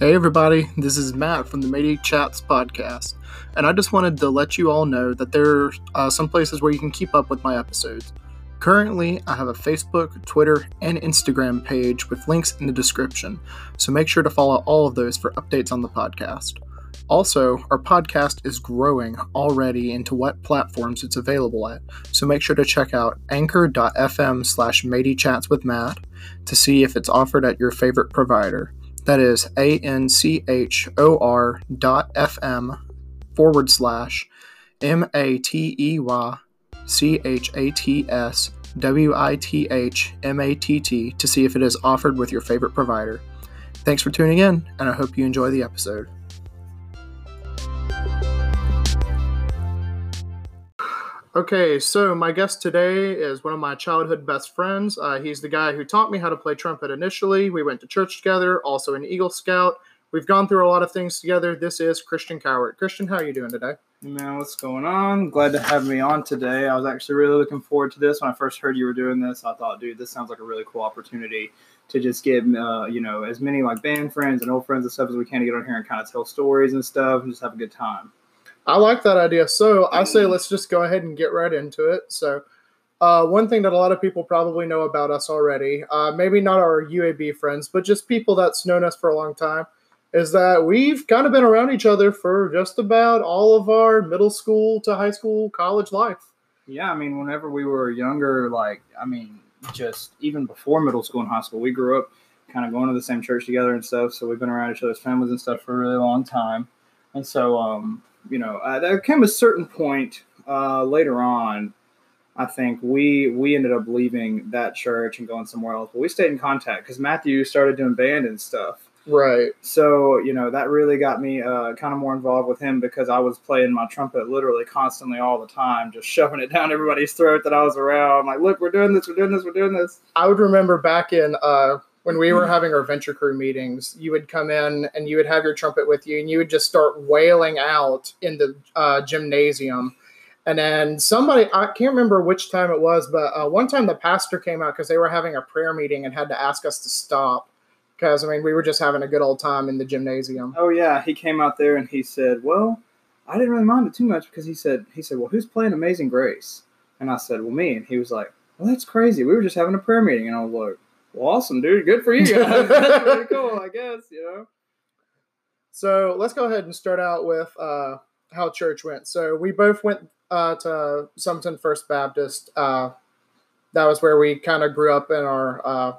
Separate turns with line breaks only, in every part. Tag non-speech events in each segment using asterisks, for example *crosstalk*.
Hey, everybody, this is Matt from the Matey Chats podcast, and I just wanted to let you all know that there are uh, some places where you can keep up with my episodes. Currently, I have a Facebook, Twitter, and Instagram page with links in the description, so make sure to follow all of those for updates on the podcast. Also, our podcast is growing already into what platforms it's available at, so make sure to check out anchor.fm slash Chats with Matt to see if it's offered at your favorite provider. That is A N C H O R dot FM forward slash M A T E Y C H A T S W I T H M A T T to see if it is offered with your favorite provider. Thanks for tuning in, and I hope you enjoy the episode. Okay, so my guest today is one of my childhood best friends. Uh, he's the guy who taught me how to play trumpet initially. We went to church together, also an Eagle Scout. We've gone through a lot of things together. This is Christian Cowart. Christian, how are you doing today?
Man, what's going on? Glad to have me on today. I was actually really looking forward to this. When I first heard you were doing this, I thought, dude, this sounds like a really cool opportunity to just get, uh, you know, as many like band friends and old friends and stuff as we can to get on here and kind of tell stories and stuff and just have a good time.
I like that idea. So I say let's just go ahead and get right into it. So, uh, one thing that a lot of people probably know about us already, uh, maybe not our UAB friends, but just people that's known us for a long time, is that we've kind of been around each other for just about all of our middle school to high school, college life.
Yeah, I mean, whenever we were younger, like, I mean, just even before middle school and high school, we grew up kind of going to the same church together and stuff. So we've been around each other's families and stuff for a really long time. And so, um, you know, uh, there came a certain point uh, later on. I think we we ended up leaving that church and going somewhere else, but we stayed in contact because Matthew started doing band and stuff.
Right.
So you know that really got me uh, kind of more involved with him because I was playing my trumpet literally constantly all the time, just shoving it down everybody's throat that I was around. Like, look, we're doing this, we're doing this, we're doing this.
I would remember back in uh, when we were having our venture crew meetings, you would come in and you would have your trumpet with you, and you would just start wailing out in the uh, gymnasium. And then somebody, I can't remember which time it was, but uh, one time the pastor came out because they were having a prayer meeting and had to ask us to stop. Because, I mean, we were just having a good old time in the gymnasium.
Oh, yeah. He came out there and he said, Well, I didn't really mind it too much because he said, he said, Well, who's playing Amazing Grace? And I said, Well, me. And he was like, Well, that's crazy. We were just having a prayer meeting. And I was like, well, awesome, dude. Good for you guys. *laughs* That's really cool, I guess, you know.
So let's go ahead and start out with uh, how church went. So we both went uh, to Sumiton First Baptist. Uh, that was where we kind of grew up in our uh,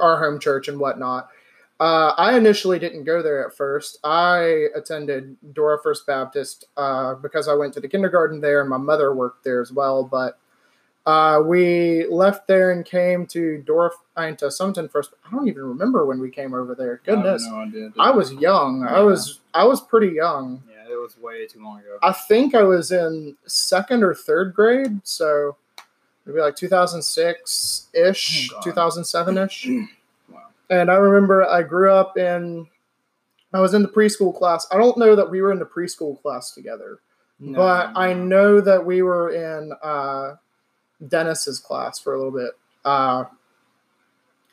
our home church and whatnot. Uh, I initially didn't go there at first. I attended Dora First Baptist uh, because I went to the kindergarten there, and my mother worked there as well. But uh, we left there and came to Dorf into Sumiton first. I don't even remember when we came over there. Goodness,
I, idea,
I was young. Yeah. I was I was pretty young.
Yeah, it was way too long ago.
I think I was in second or third grade, so maybe like 2006 ish, 2007 ish. *clears throat* wow. And I remember I grew up in. I was in the preschool class. I don't know that we were in the preschool class together, no, but no. I know that we were in. Uh, Dennis's class for a little bit. Uh,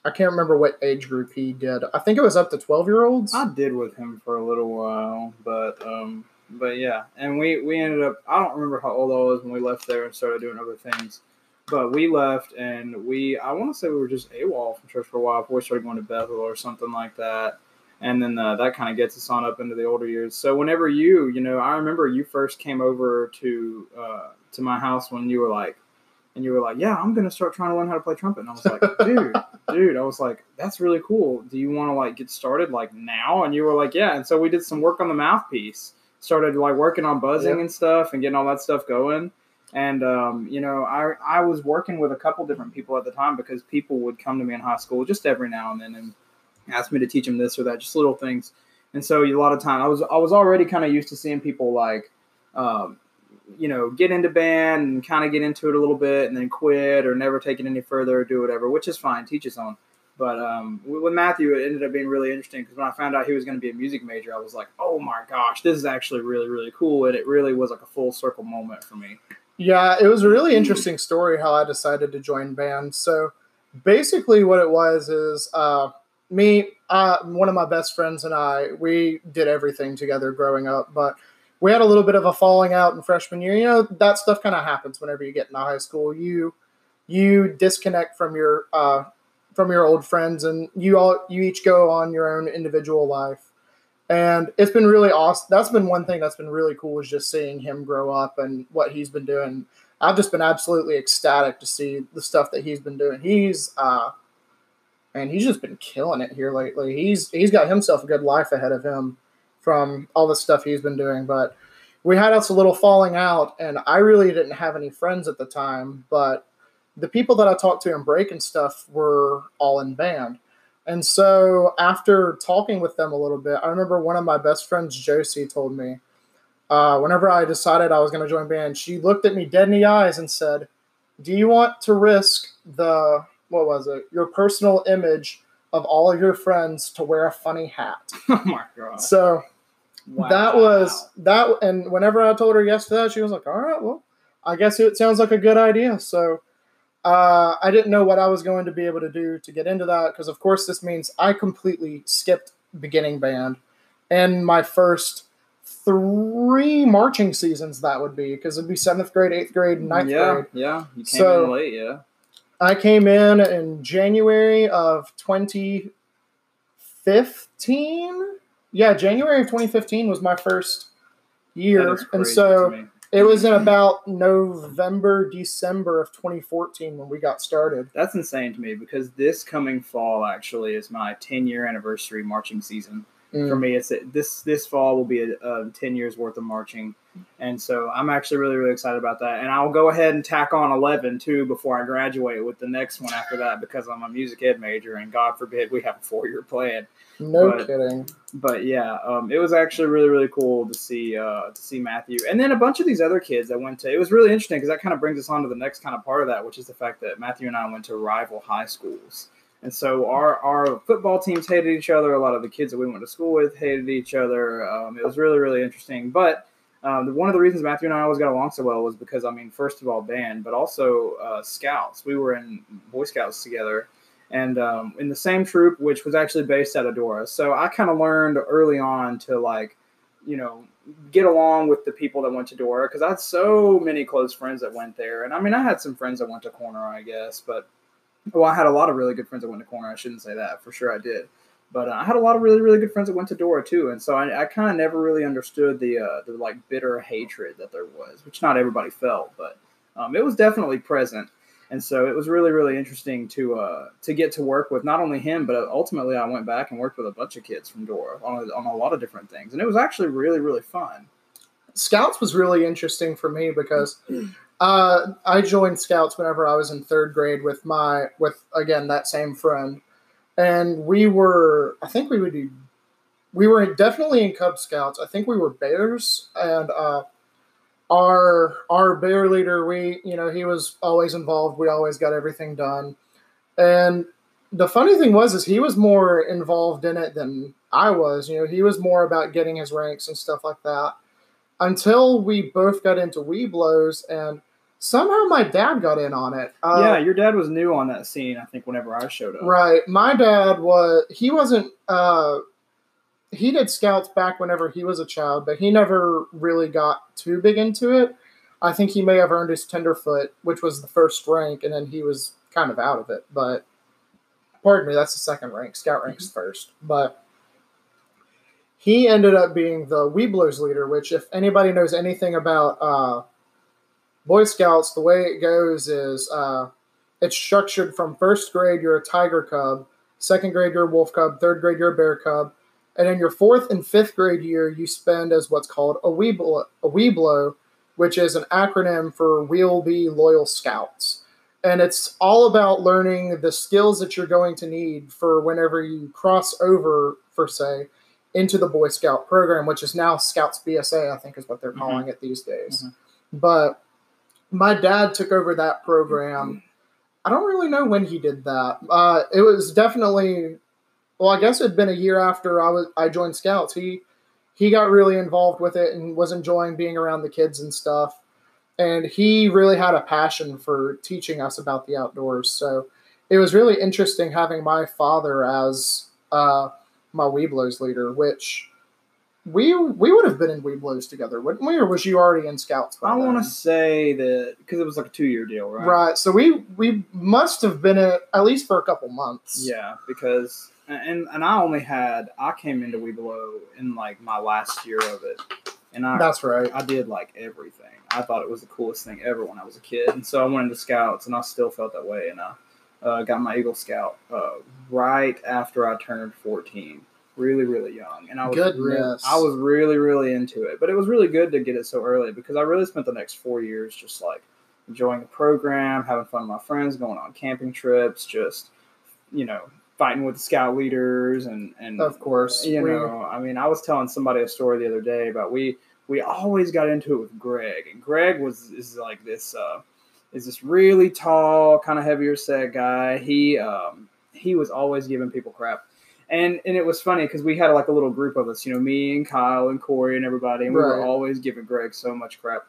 I can't remember what age group he did. I think it was up to twelve year olds.
I did with him for a little while, but um, but yeah, and we we ended up. I don't remember how old I was when we left there and started doing other things, but we left and we. I want to say we were just AWOL from church for a while before we started going to Bethel or something like that. And then uh, that kind of gets us on up into the older years. So whenever you, you know, I remember you first came over to uh, to my house when you were like and you were like, "Yeah, I'm gonna start trying to learn how to play trumpet." And I was like, *laughs* "Dude, dude," I was like, "That's really cool. Do you want to like get started like now?" And you were like, "Yeah." And so we did some work on the mouthpiece, started like working on buzzing and stuff, and getting all that stuff going. And um, you know, I I was working with a couple different people at the time because people would come to me in high school just every now and then and ask me to teach them this or that, just little things. And so a lot of time I was I was already kind of used to seeing people like um, you know, get into band and kind of get into it a little bit and then quit or never take it any further or do whatever, which is fine, teach his own. But um, with Matthew, it ended up being really interesting because when I found out he was going to be a music major, I was like, oh my gosh, this is actually really, really cool. And it really was like a full circle moment for me.
Yeah, it was a really interesting story how I decided to join band. So basically, what it was is uh, me, uh, one of my best friends and I, we did everything together growing up, but we had a little bit of a falling out in freshman year. You know, that stuff kind of happens whenever you get into high school. You you disconnect from your uh, from your old friends, and you all you each go on your own individual life. And it's been really awesome. That's been one thing that's been really cool is just seeing him grow up and what he's been doing. I've just been absolutely ecstatic to see the stuff that he's been doing. He's uh, and he's just been killing it here lately. He's he's got himself a good life ahead of him from all the stuff he's been doing. But we had us a little falling out, and I really didn't have any friends at the time. But the people that I talked to in break and stuff were all in band. And so after talking with them a little bit, I remember one of my best friends, Josie, told me, uh, whenever I decided I was going to join band, she looked at me dead in the eyes and said, Do you want to risk the what was it? Your personal image of all of your friends to wear a funny hat. *laughs*
oh my god.
So wow. that was that and whenever I told her yes to that, she was like, All right, well, I guess it sounds like a good idea. So uh, I didn't know what I was going to be able to do to get into that because, of course, this means I completely skipped beginning band and my first three marching seasons. That would be because it'd be seventh grade, eighth grade, ninth
yeah,
grade.
Yeah, you came so, in late. Yeah,
I came in in January of 2015. Yeah, January of 2015 was my first year. And so it was in about November, December of 2014 when we got started.
That's insane to me because this coming fall actually is my 10 year anniversary marching season. Mm. For me, it's this this fall will be a, a, 10 years worth of marching and so I'm actually really, really excited about that. And I'll go ahead and tack on 11 too before I graduate with the next one after that because I'm a music ed major and God forbid we have a four year plan.
No but, kidding.
But yeah, um, it was actually really, really cool to see uh, to see Matthew and then a bunch of these other kids that went to. It was really interesting because that kind of brings us on to the next kind of part of that, which is the fact that Matthew and I went to rival high schools. And so our, our football teams hated each other. A lot of the kids that we went to school with hated each other. Um, it was really, really interesting. But um, one of the reasons Matthew and I always got along so well was because, I mean, first of all, band, but also uh, scouts. We were in Boy Scouts together and um, in the same troop, which was actually based out of Dora. So I kind of learned early on to, like, you know, get along with the people that went to Dora because I had so many close friends that went there. And I mean, I had some friends that went to Corner, I guess, but well, I had a lot of really good friends that went to Corner. I shouldn't say that for sure. I did. But uh, I had a lot of really, really good friends that went to Dora too, and so I, I kind of never really understood the uh, the like bitter hatred that there was, which not everybody felt, but um, it was definitely present. And so it was really, really interesting to uh, to get to work with not only him, but ultimately I went back and worked with a bunch of kids from Dora on a, on a lot of different things, and it was actually really, really fun.
Scouts was really interesting for me because uh, I joined Scouts whenever I was in third grade with my with again that same friend and we were I think we would be we were definitely in Cub Scouts. I think we were Bears, and uh, our our bear leader, we you know he was always involved. We always got everything done, and the funny thing was is he was more involved in it than I was. You know, he was more about getting his ranks and stuff like that. Until we both got into Webelos and somehow my dad got in on it.
Uh, yeah, your dad was new on that scene. I think whenever I showed up.
Right, my dad was. He wasn't. Uh, he did scouts back whenever he was a child, but he never really got too big into it. I think he may have earned his tenderfoot, which was the first rank, and then he was kind of out of it. But pardon me, that's the second rank. Scout ranks mm-hmm. first, but he ended up being the Webelos leader. Which, if anybody knows anything about uh, Boy Scouts, the way it goes is uh, it's structured from first grade, you're a tiger cub, second grade, you're a wolf cub, third grade, you're a bear cub, and in your fourth and fifth grade year, you spend as what's called a Webelo, a Webelo which is an acronym for We'll Be Loyal Scouts. And it's all about learning the skills that you're going to need for whenever you cross over, for say, into the Boy Scout program, which is now Scouts BSA, I think is what they're mm-hmm. calling mm-hmm. it these days. Mm-hmm. But my dad took over that program. I don't really know when he did that. Uh, it was definitely, well, I guess it'd been a year after I was I joined Scouts. He he got really involved with it and was enjoying being around the kids and stuff. And he really had a passion for teaching us about the outdoors. So it was really interesting having my father as uh, my Webelos leader, which we we would have been in Webelos together, wouldn't we? Or was you already in Scouts?
I want to say that because it was like a two year deal, right?
Right. So we we must have been in at least for a couple months.
Yeah, because and and I only had I came into Webelo in like my last year of it, and I
That's right.
I did like everything. I thought it was the coolest thing ever when I was a kid, and so I went into Scouts, and I still felt that way, and I uh, got my Eagle Scout uh, right after I turned fourteen. Really, really young, and I was re-. I was really, really into it. But it was really good to get it so early because I really spent the next four years just like enjoying the program, having fun with my friends, going on camping trips, just you know fighting with the scout leaders and and
Of course.
you
We-
know, I mean, I was telling somebody a story the other day about we we always got into it with Greg, and Greg was is like this uh, is this really tall, kind of heavier set guy. He um, he was always giving people crap. And, and it was funny because we had like a little group of us, you know, me and Kyle and Corey and everybody, and we were always giving Greg so much crap.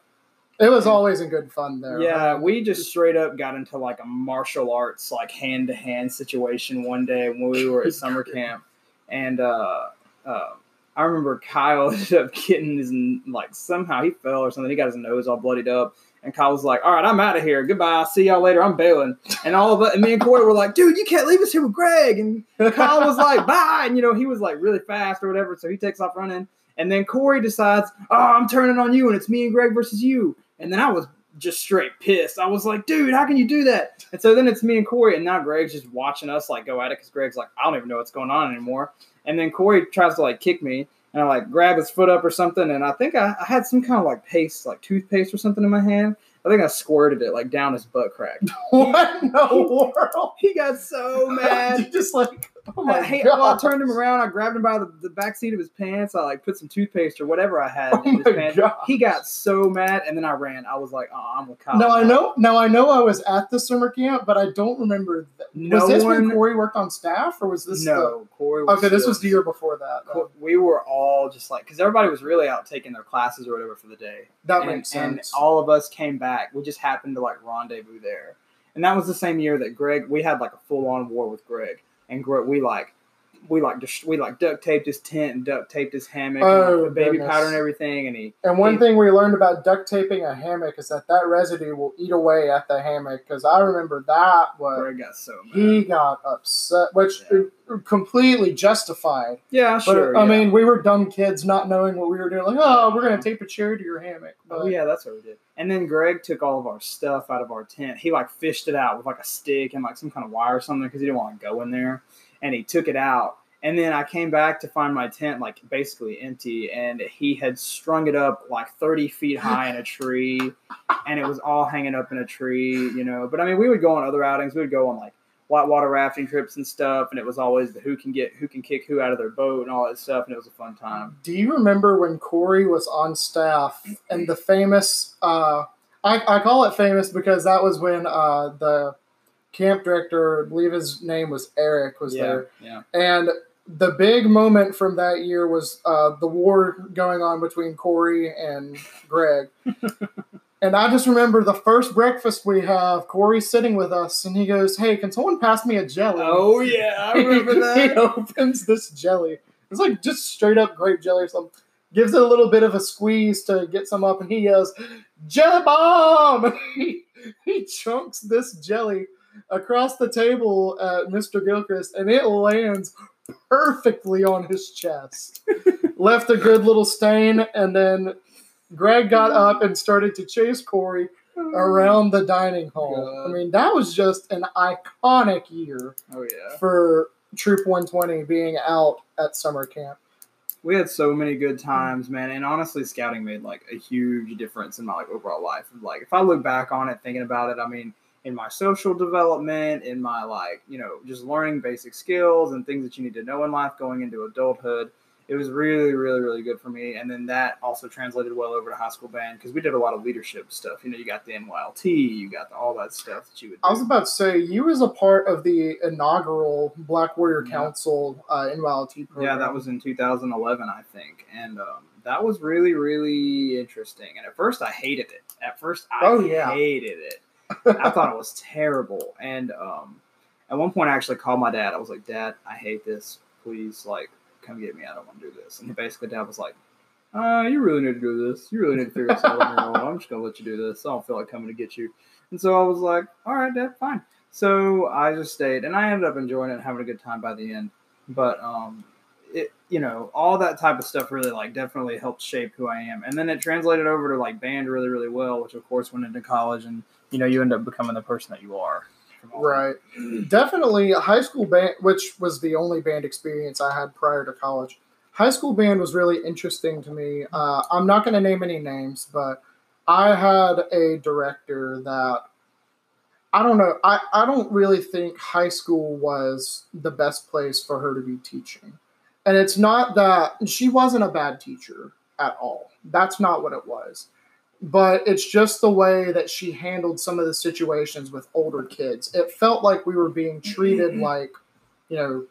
It was always in good fun there.
Yeah, we just straight up got into like a martial arts, like hand to hand situation one day when we were at *laughs* summer camp, and uh, uh, I remember Kyle *laughs* ended up getting his like somehow he fell or something. He got his nose all bloodied up, and Kyle was like, "All right, I'm out of here. Goodbye. I'll see y'all later. I'm bailing." And all of us, and me and Corey were like, "Dude, you can't leave us here with Greg." And Kyle was like, *laughs* "Bye," and you know he was like really fast or whatever, so he takes off running. And then Corey decides, "Oh, I'm turning on you, and it's me and Greg versus you." And then I was just straight pissed. I was like, dude, how can you do that? And so then it's me and Corey, and now Greg's just watching us like go at it because Greg's like, I don't even know what's going on anymore. And then Corey tries to like kick me, and I like grab his foot up or something, and I think I, I had some kind of like paste, like toothpaste or something in my hand. I think I squirted it like down his butt crack. *laughs*
what in the world?
He got so *laughs* mad.
You just like, oh my
I,
god!
well, I turned him around. I grabbed him by the, the back seat of his pants. I like put some toothpaste or whatever I had
Oh
in his
my
pants.
God.
He got so mad, and then I ran. I was like, "Oh, I'm with Kyle."
No, I know. Now I know I was at the summer camp, but I don't remember. Th-
No
was this
one-
when Corey worked on staff, or was this?
no, Corey.
The, okay, this was the year before that.
Co- We were all just like, because everybody was really out taking their classes or whatever for the day.
that
and,
makes sense.
and all of us came back. We just happened to like rendezvous there, and that was the same year that Greg. We had like a full on war with Greg, and Greg, we like. We like just we like duct taped his tent and duct taped his hammock and
Oh,
like, put baby
goodness.
powder and everything, and he
and one
he-
thing we learned about duct taping a hammock is that that residue will eat away at the hammock. Because I remember that was
Greg got so mad.
he got upset, which uh, completely justified.
yeah,
But
sure.
I mean, we were dumb kids not knowing what we were doing. Like, oh, we're gonna tape a chair to your hammock. But
Oh yeah, that's what we did. And then Greg took all of our stuff out of our tent. He like fished it out with like a stick and like some kind of wire or something because he didn't want to go in there. And he took it out. And then I came back to find my tent like basically empty, and he had strung it up like thirty feet high in a tree, and it was all hanging up in a tree, you know. But I mean, we would go on other outings. We would go on like whitewater rafting trips and stuff, and it was always the who can get who can kick who out of their boat and all that stuff, and it was a fun time.
Do you remember when Corey was on staff and the famous? Uh, I, I call it famous because that was when uh, the camp director, I believe his name was Eric, was
yeah,
there,
yeah.
and the big moment from that year was uh, the war going on between Corey and Greg. *laughs* and I just remember the first breakfast we have, Corey sitting with us, and he goes, "Hey, can someone pass me a jelly?"
Oh yeah, I *laughs* remember that. *laughs*
he opens this jelly. It's like just straight up grape jelly or something. Gives it a little bit of a squeeze to get some up, and he yells, "Jelly bomb!" he, he chunks this jelly across the table at Mr. Gilchrist, and it lands perfectly on his chest. *laughs* Left a good little stain, and then Greg got up and started to chase Corey around the dining hall.
God.
I mean, that was just an iconic year
Oh yeah.
for Troop 120 being out at summer camp.
We had so many good times, man. And honestly, scouting made like a huge difference in my like overall life. Like if I look back on it, thinking about it, I mean, in my social development, in my like, you know, just learning basic skills and things that you need to know in life going into adulthood. It was really, really, really good for me. And then that also translated well over to high school band because we did a lot of leadership stuff. You know, you got the NYLT, you got the, all that stuff that you would do.
I was about to say, you was a part of the inaugural Black Warrior
Yeah.
Council uh, NYLT program.
Yeah, that was in 2011, I think, and um, that was really, really interesting. And at first, I hated it. At first, I
Oh, yeah.
hated it. I thought it was terrible. And um, at one point, I actually called my dad. I was like, "Dad, I hate this. please, like, come get me. I don't want to do this. And basically, dad was like, uh, you really need to do this. You really need to figure this out on your own. I'm just gonna let you do this. I don't feel like coming to get you. And so I was like, all right, dad, fine. So I just stayed, and I ended up enjoying it and having a good time by the end. But um, it, you know, all that type of stuff really like definitely helped shape who I am. And then it translated over to like band really, really well, which of course went into college, and you know, you end up becoming the person that you are.
Right. Definitely high school band, which was the only band experience I had prior to college. High school band was really interesting to me. Uh, I'm not going to name any names, but I had a director that I don't know. I, I don't really think high school was the best place for her to be teaching. And it's not that she wasn't a bad teacher at all. That's not what it was. But it's just the way that she handled some of the situations with older kids. It felt like we were being treated like, you know,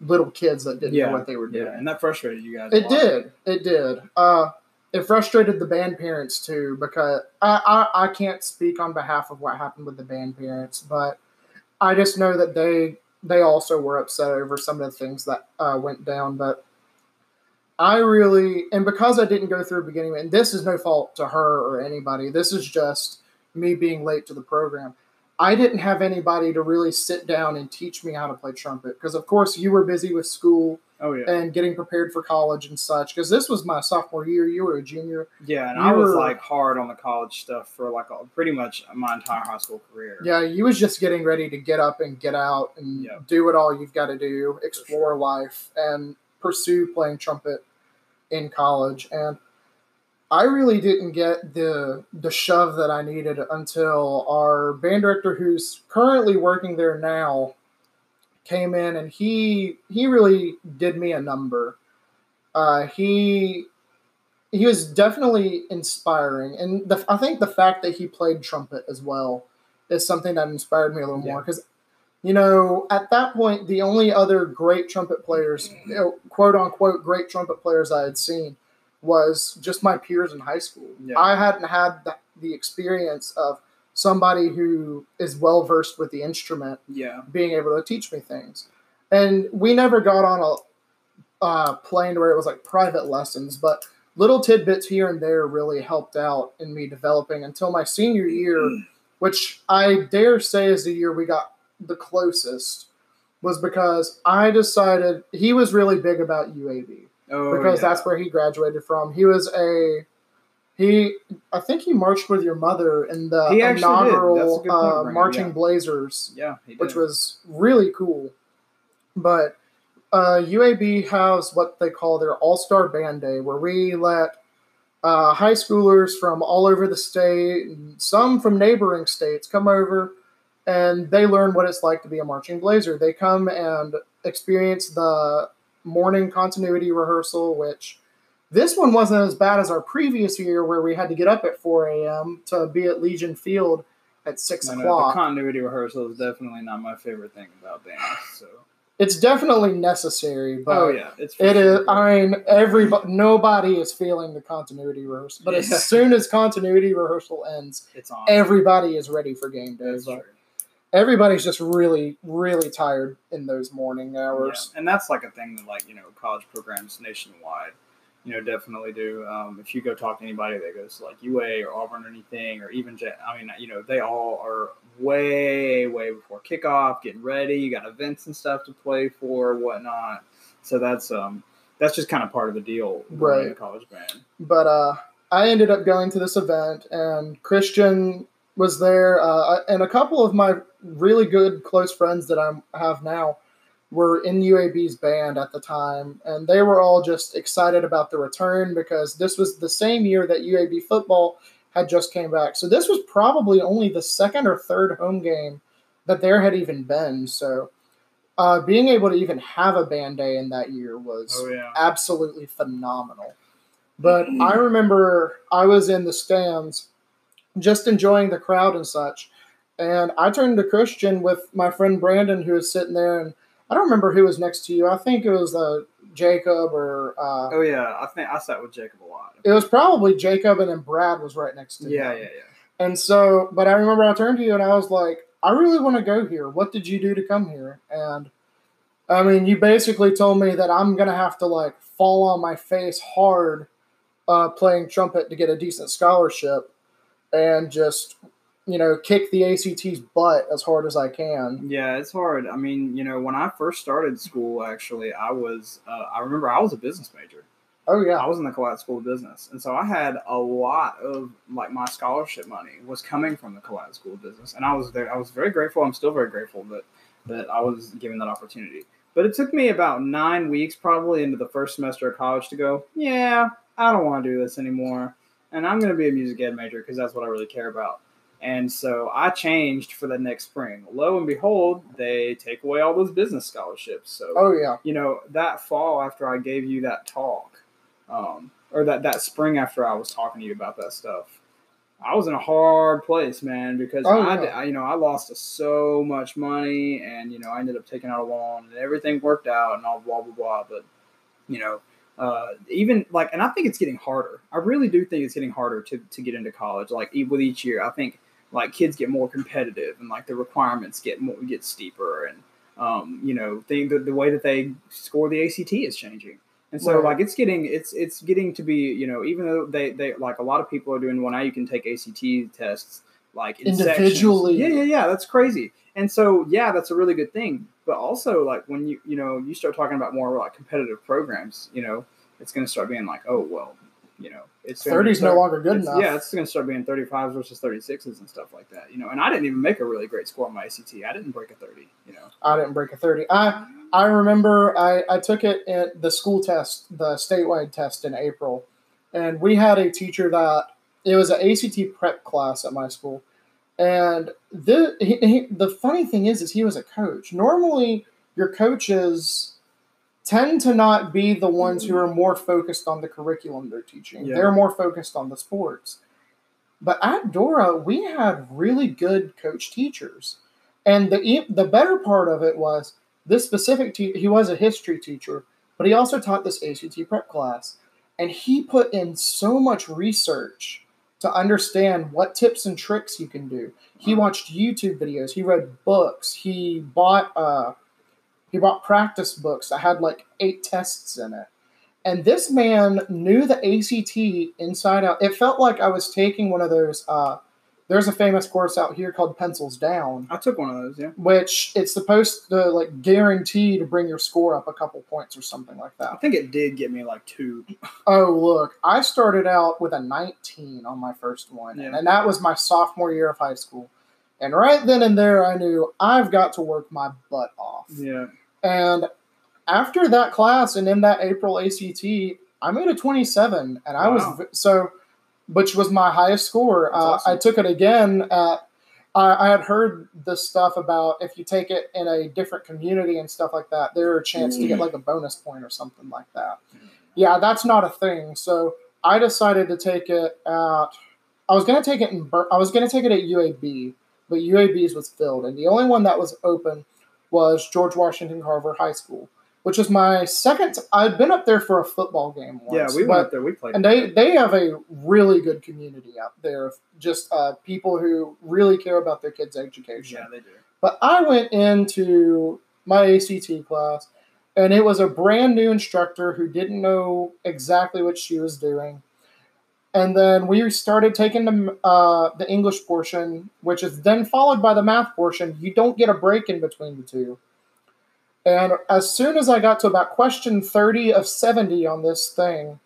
little kids that didn't
Yeah,
know what they were doing.
Yeah, and that frustrated you guys. a
It did. It did. Uh, it frustrated the band parents too because I, I I can't speak on behalf of what happened with the band parents, but I just know that they they also were upset over some of the things that uh, went down. But I really and because I didn't go through beginning, and this is no fault to her or anybody. This is just me being late to the program. I didn't have anybody to really sit down and teach me how to play trumpet because, of course, you were busy with school
Oh yeah.
and getting prepared for college and such. Because this was my sophomore year, you were a junior.
Yeah, and
You
I was
were-
like hard on the college stuff for like a, pretty much my entire high school career.
Yeah, you was just getting ready to get up and get out and
Yeah.
do what all you've got to do, explore life, and pursue playing trumpet in college. And I really didn't get the the shove that I needed until our band director, who's currently working there now, came in and he he really did me a number. Uh, he he was definitely inspiring, and the, I think the fact that he played trumpet as well is something that inspired me a little
Yeah.
more because. You know, at that point, the only other great trumpet players, you know, quote unquote, great trumpet players I had seen was just my peers in high school.
Yeah.
I hadn't had the, the experience of somebody who is well versed with the instrument
Yeah.
being able to teach me things. And we never got on a uh, plane where it was like private lessons, but little tidbits here and there really helped out in me developing until my senior year, which I dare say is the year we got the closest, was because I decided he was really big about UAB
Oh,
because
yeah.
that's where he graduated from. He was a he. I think he marched with your mother in the
He actually did. That's a
inaugural uh, marching
yeah.
Blazers,
yeah, he did.
which was really cool. But uh, UAB has what they call their All Star Band Day, where we let uh, high schoolers from all over the state, and some from neighboring states, come over and they learn what it's like to be a marching blazer. They come and experience the morning continuity rehearsal, which this one wasn't as bad as our previous year, where we had to get up at 4 a.m. to be at Legion Field at 6
No, no,
o'clock.
the continuity rehearsal is definitely not my favorite thing about bands. So.
it's definitely necessary, but
oh yeah, it's
It is.
sure.
I mean, everybody, nobody is feeling the continuity rehearsal. But
Yeah.
as soon as continuity rehearsal ends,
it's on.
everybody is ready for game day.
That's
But
true.
everybody's just really, really tired in those morning
Yeah.
hours.
And that's like a thing that like you know college programs nationwide, you know, definitely do. Um, if you go talk to anybody that goes to like UA or Auburn or anything, or even J- I mean, you know, they all are way, way before kickoff, getting ready. You got events and stuff to play for, whatnot. So that's um that's just kind of part of the deal,
Right.
A college band.
But uh, I ended up going to this event, and Christian was there, uh, and a couple of my really good close friends that I have now were in UAB's band at the time, and they were all just excited about the return because this was the same year that UAB football had just came back. So this was probably only the second or third home game that there had even been. So uh, being able to even have a band day in that year was
Oh yeah.
absolutely phenomenal. But I remember I was in the stands just enjoying the crowd and such. And I turned to Christian with my friend Brandon, who was sitting there. And I don't remember who was next to you. I think it was uh, Jacob or uh,
Oh yeah. I think I sat with Jacob a lot.
it was probably Jacob, and then Brad was right next to me.
Yeah,
him.
yeah, yeah.
And so, but I remember I turned to you and I was like, I really want to go here. What did you do to come here? And I mean, you basically told me that I'm gonna have to like fall on my face hard uh, playing trumpet to get a decent scholarship, and just you know kick the ACT's butt as hard as I can.
Yeah, it's hard. I mean, you know, when I first started school, actually, I was uh, I remember I was a business major.
Oh yeah,
I was in the Collat School of Business, and so I had a lot of like my scholarship money was coming from the Collat School of Business, and I was very, I was very grateful. I'm still very grateful that that I was given that opportunity. But it took me about nine weeks, probably into the first semester of college, to go, yeah, I don't want to do this anymore, and I'm going to be a music ed major because that's what I really care about. And so I changed for the next spring. Lo and behold, they take away all those business scholarships. So,
oh yeah,
you know, that fall after I gave you that talk, um, or that that spring after I was talking to you about that stuff, I was in a hard place, man, because
Oh,
I,
yeah.
I, you know, I lost so much money, and you know, I ended up taking out a loan, and everything worked out, and all blah blah blah. But you know, uh, even like, and I think it's getting harder. I really do think it's getting harder to to get into college. Like with each year, I think like kids get more competitive, and like the requirements get more get steeper, and um, you know, the, the the way that they score the ACT is changing. And so,
Right.
like, it's getting it's it's getting to be you know even though they they like a lot of people are doing well now you can take ACT tests like in sections.
Individually.
Yeah, yeah, yeah. That's crazy. And so, yeah, that's a really good thing. But also, like when you you know you start talking about more like competitive programs, you know, it's going to start being like, oh well, you know, it's gonna
30 is no longer good enough.
Yeah, it's going to start being 35s versus 36s and stuff like that. You know, and I didn't even make a really great score on my ACT. I didn't break a 30. You know.
I didn't break a 30. I I remember I, I took it at the school test, the statewide test in April, and we had a teacher that it was an ACT prep class at my school, and the he, he, the funny thing is is he was a coach. Normally, your coaches tend to not be the ones who are more focused on the curriculum they're teaching.
Yeah.
They're more focused on the sports. But at Dora, we had really good coach teachers. And the the better part of it was this specific te- he was a history teacher, but he also taught this ACT prep class, and he put in so much research to understand what tips and tricks you can do. He watched YouTube videos, he read books, he bought uh he bought practice books that had like eight tests in it. And this man knew the ACT inside out. It felt like I was taking one of those uh there's a famous course out here called Pencils Down
I took one of those. Yeah.
which it's supposed to like guarantee to bring your score up a couple points or something like that.
I think it did get me like two.
Oh, look, I started out with a 19 on my first one,
Yeah.
and that was my sophomore year of high school. And right then and there, I knew I've got to work my butt off.
Yeah.
And after that class and in that April ACT, I made a 27, and I
Wow.
was so, which was my highest score. Uh,
awesome.
I took it again at. I, I had heard this stuff about if you take it in a different community and stuff like that, there are a chance to get like a bonus point or something like that. Yeah, that's not a thing. So I decided to take it at. I was gonna take it in. I was gonna take it at UAB, but UAB's was filled, and the only one that was open was George Washington Carver High School, which was my second. I'd been up there for a football game
Yeah, we went
but,
up there. We played.
and they they have a really good community out there of just uh, people who really care about their kids' education.
yeah, they do.
But I went into my ACT class, and it was a brand new instructor who didn't know exactly what she was doing. And then we started taking the, uh, the English portion, which is then followed by the math portion. You don't get a break in between the two. And as soon as I got to about question 30 of 70 on this thing,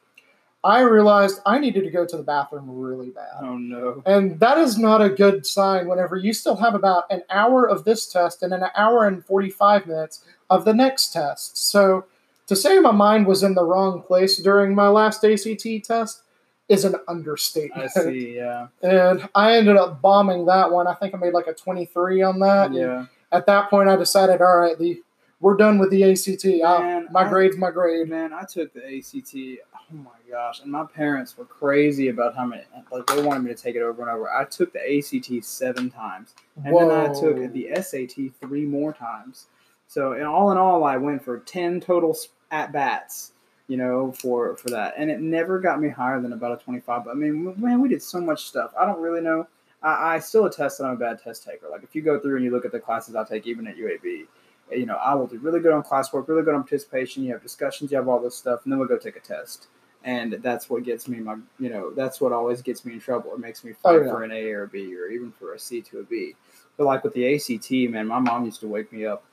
I realized I needed to go to the bathroom really bad.
Oh no.
And that is not a good sign whenever you still have about an hour of this test and an hour and 45 minutes of the next test. So to say my mind was in the wrong place during my last ACT test is an understatement.
I see. Yeah.
And I ended up bombing that one. I think I made like a 23 on that. And
Yeah.
At that point, I decided, all right, the we're done with the ACT. I-
Man,
my
I-
grade's my grade.
Man, I took the ACT. Oh my gosh! And my parents were crazy about how many. Like they wanted me to take it over and over. I took the ACT seven times, and then I took the SAT three more times. So, in all in all, I went for ten total at bats. You know, for for that, and it never got me higher than about a twenty-five. But I mean, man, we did so much stuff. I don't really know. I, I still attest that I'm a bad test taker. Like if you go through and you look at the classes I take, even at UAB, eh, you know, I will do really good on classwork, really good on participation. You have discussions, you have all this stuff, and then we'll go take a test. And that's what gets me my, you know, that's what always gets me in trouble. It makes me oh, fight
Oh, yeah.
for an A or a B or even for a C to a B. But like with the ACT, man, my mom used to wake me up.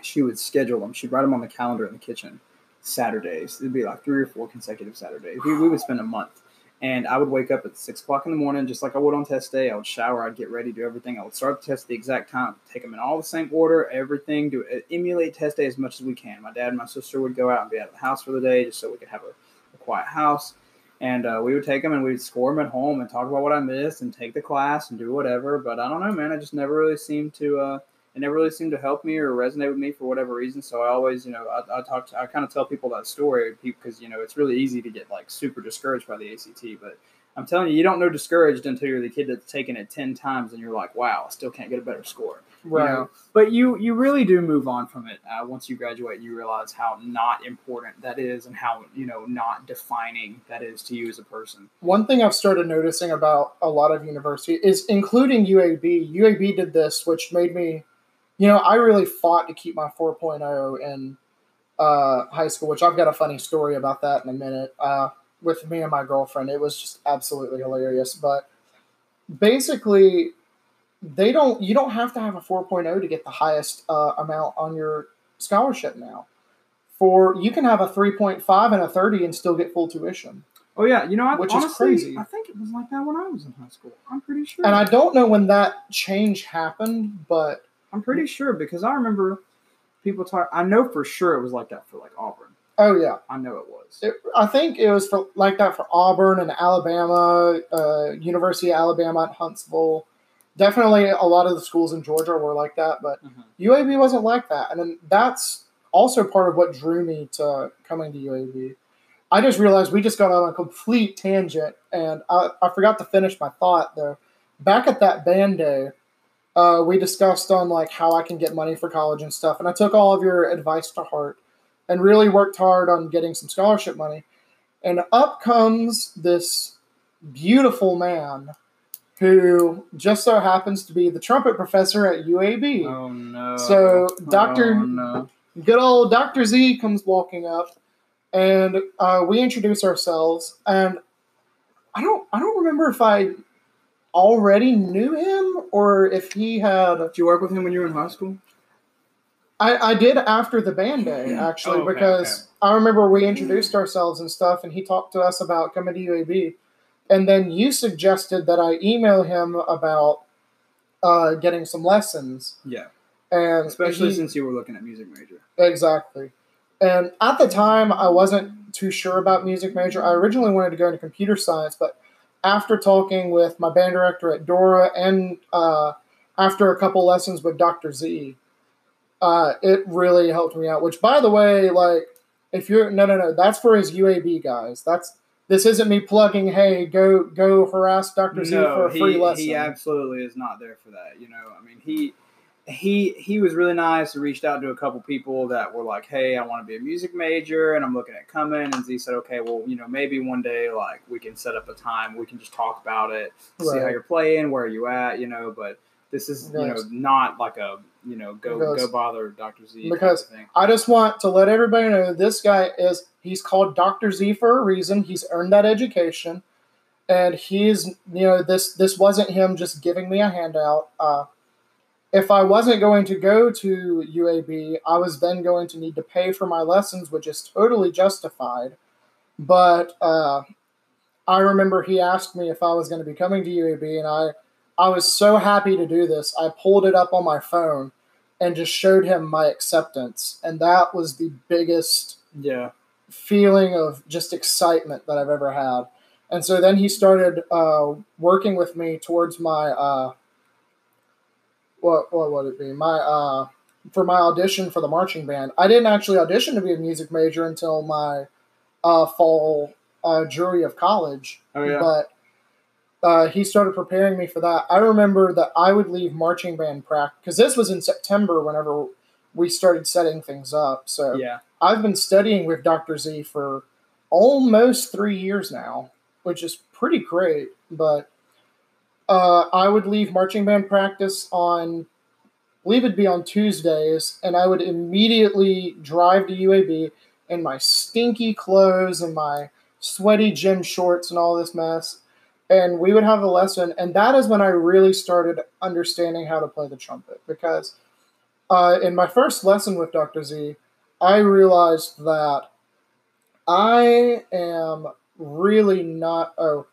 She would schedule them. She'd write them on the calendar in the kitchen. Saturdays. It'd be like three or four consecutive Saturdays. We, we would spend a month. And I would wake up at six o'clock in the morning, just like I would on test day. I would shower, I'd get ready, do everything. I would start the test the exact time, take them in all the same order, everything, do emulate test day as much as we can. My dad and my sister would go out and be out of the house for the day just so we could have a, a quiet house. And uh, we would take them and we'd score them at home and talk about what I missed and take the class and do whatever. But I don't know, man. I just never really seemed to. Uh, it never really seemed to help me or resonate with me for whatever reason. So I always, you know, I, I talk, to, I kind of tell people that story because you know it's really easy to get like super discouraged by the ACT. But I'm telling you, you don't know discouraged until you're the kid that's taken it ten times and you're like, wow, I still can't get a better score. you know? But you you really do move on from it uh, once you graduate. You realize how not important that is and how you know not defining that is to you as a person.
One thing I've started noticing about a lot of university is including UAB. UAB did this, which made me, you know, I really fought to keep my 4.0 in uh, high school, which I've got a funny story about that in a minute. Uh, with me and my girlfriend, it was just absolutely hilarious. But basically, they don't. You don't have to have a 4.0 to get the highest uh, amount on your scholarship now. For you can have a 3.5 and a 30 and still get full tuition.
Oh yeah, you know, I,
Which is crazy.
I think it was like that when I was in high school. I'm pretty sure.
And I don't know when that change happened, but
I'm pretty sure because I remember people talk. I know for sure it was like that for like Auburn.
oh yeah,
I know it was.
it, I think it was for like that for Auburn and Alabama, uh, University of Alabama at Huntsville. Definitely, a lot of the schools in Georgia were like that, but
Mhm.
UAB wasn't like that, and then that's also part of what drew me to coming to UAB. I just realized we just got on a complete tangent, and I, I forgot to finish my thought though. Back at that band day, uh, we discussed on like how I can get money for college and stuff, and I took all of your advice to heart and really worked hard on getting some scholarship money. And up comes this beautiful man who just so happens to be the trumpet professor at UAB.
Oh no.
So, Dr.
Oh, no.
Good old Dr. Z comes walking up, and uh, we introduce ourselves. And I don't, I don't remember if I already knew him or if he had.
Did you work with him when you were in high school?
I, I did after the band day *clears throat* actually
Oh, okay,
because I remember we introduced ourselves and stuff, and he talked to us about coming to UAB, and then you suggested that I email him about uh, getting some lessons,
Yeah.
and
Especially
he-
since you were looking at music major.
Exactly. And at the time, I wasn't too sure about music major. I originally wanted to go into computer science, but after talking with my band director at Dora and uh, after a couple lessons with Dr. Z, uh, it really helped me out. Which, by the way, like, if you're no, no, no, that's for his UAB guys. That's this isn't me plugging. Hey, go go harass Dr. Z for a free
he,
lesson.
he absolutely is not there for that. You know, I mean, he he he was really nice. He reached out to a couple people that were like, "Hey, I want to be a music major, and I'm looking at coming." And Z said, "Okay, well, you know, maybe one day, like, we can set up a time. We can just talk about it, see how you're playing, where are you at, you know." But this is, you know, not like a, you know, go
Because-
go bother Dr. Z
because. I just want to let everybody know this guy is he's called Dr. Z for a reason. He's earned that education. And he's you know, this this wasn't him just giving me a handout. Uh if I wasn't going to go to UAB, I was then going to need to pay for my lessons, which is totally justified. But uh, I remember he asked me if I was going to be coming to UAB, and I, I was so happy to do this. I pulled it up on my phone and just showed him my acceptance, and that was the biggest
Yeah,
feeling of just excitement that I've ever had. And so then he started uh, working with me towards my uh, what what would it be my uh, for my audition for the marching band. I didn't actually audition to be a music major until my uh, fall uh, jury of college.
Oh, yeah?
But uh, he started preparing me for that. I remember that I would leave marching band practice because this was in September whenever we started setting things up. So
yeah.
I've been studying with Dr. Z for almost three years now, which is pretty great. But uh, I would leave marching band practice on believe it'd be on Tuesdays, and I would immediately drive to UAB in my stinky clothes and my sweaty gym shorts and all this mess. And we would have a lesson, and that is when I really started understanding how to play the trumpet. Because uh, in my first lesson with Dr. Z, I realized that I am really not. Oh,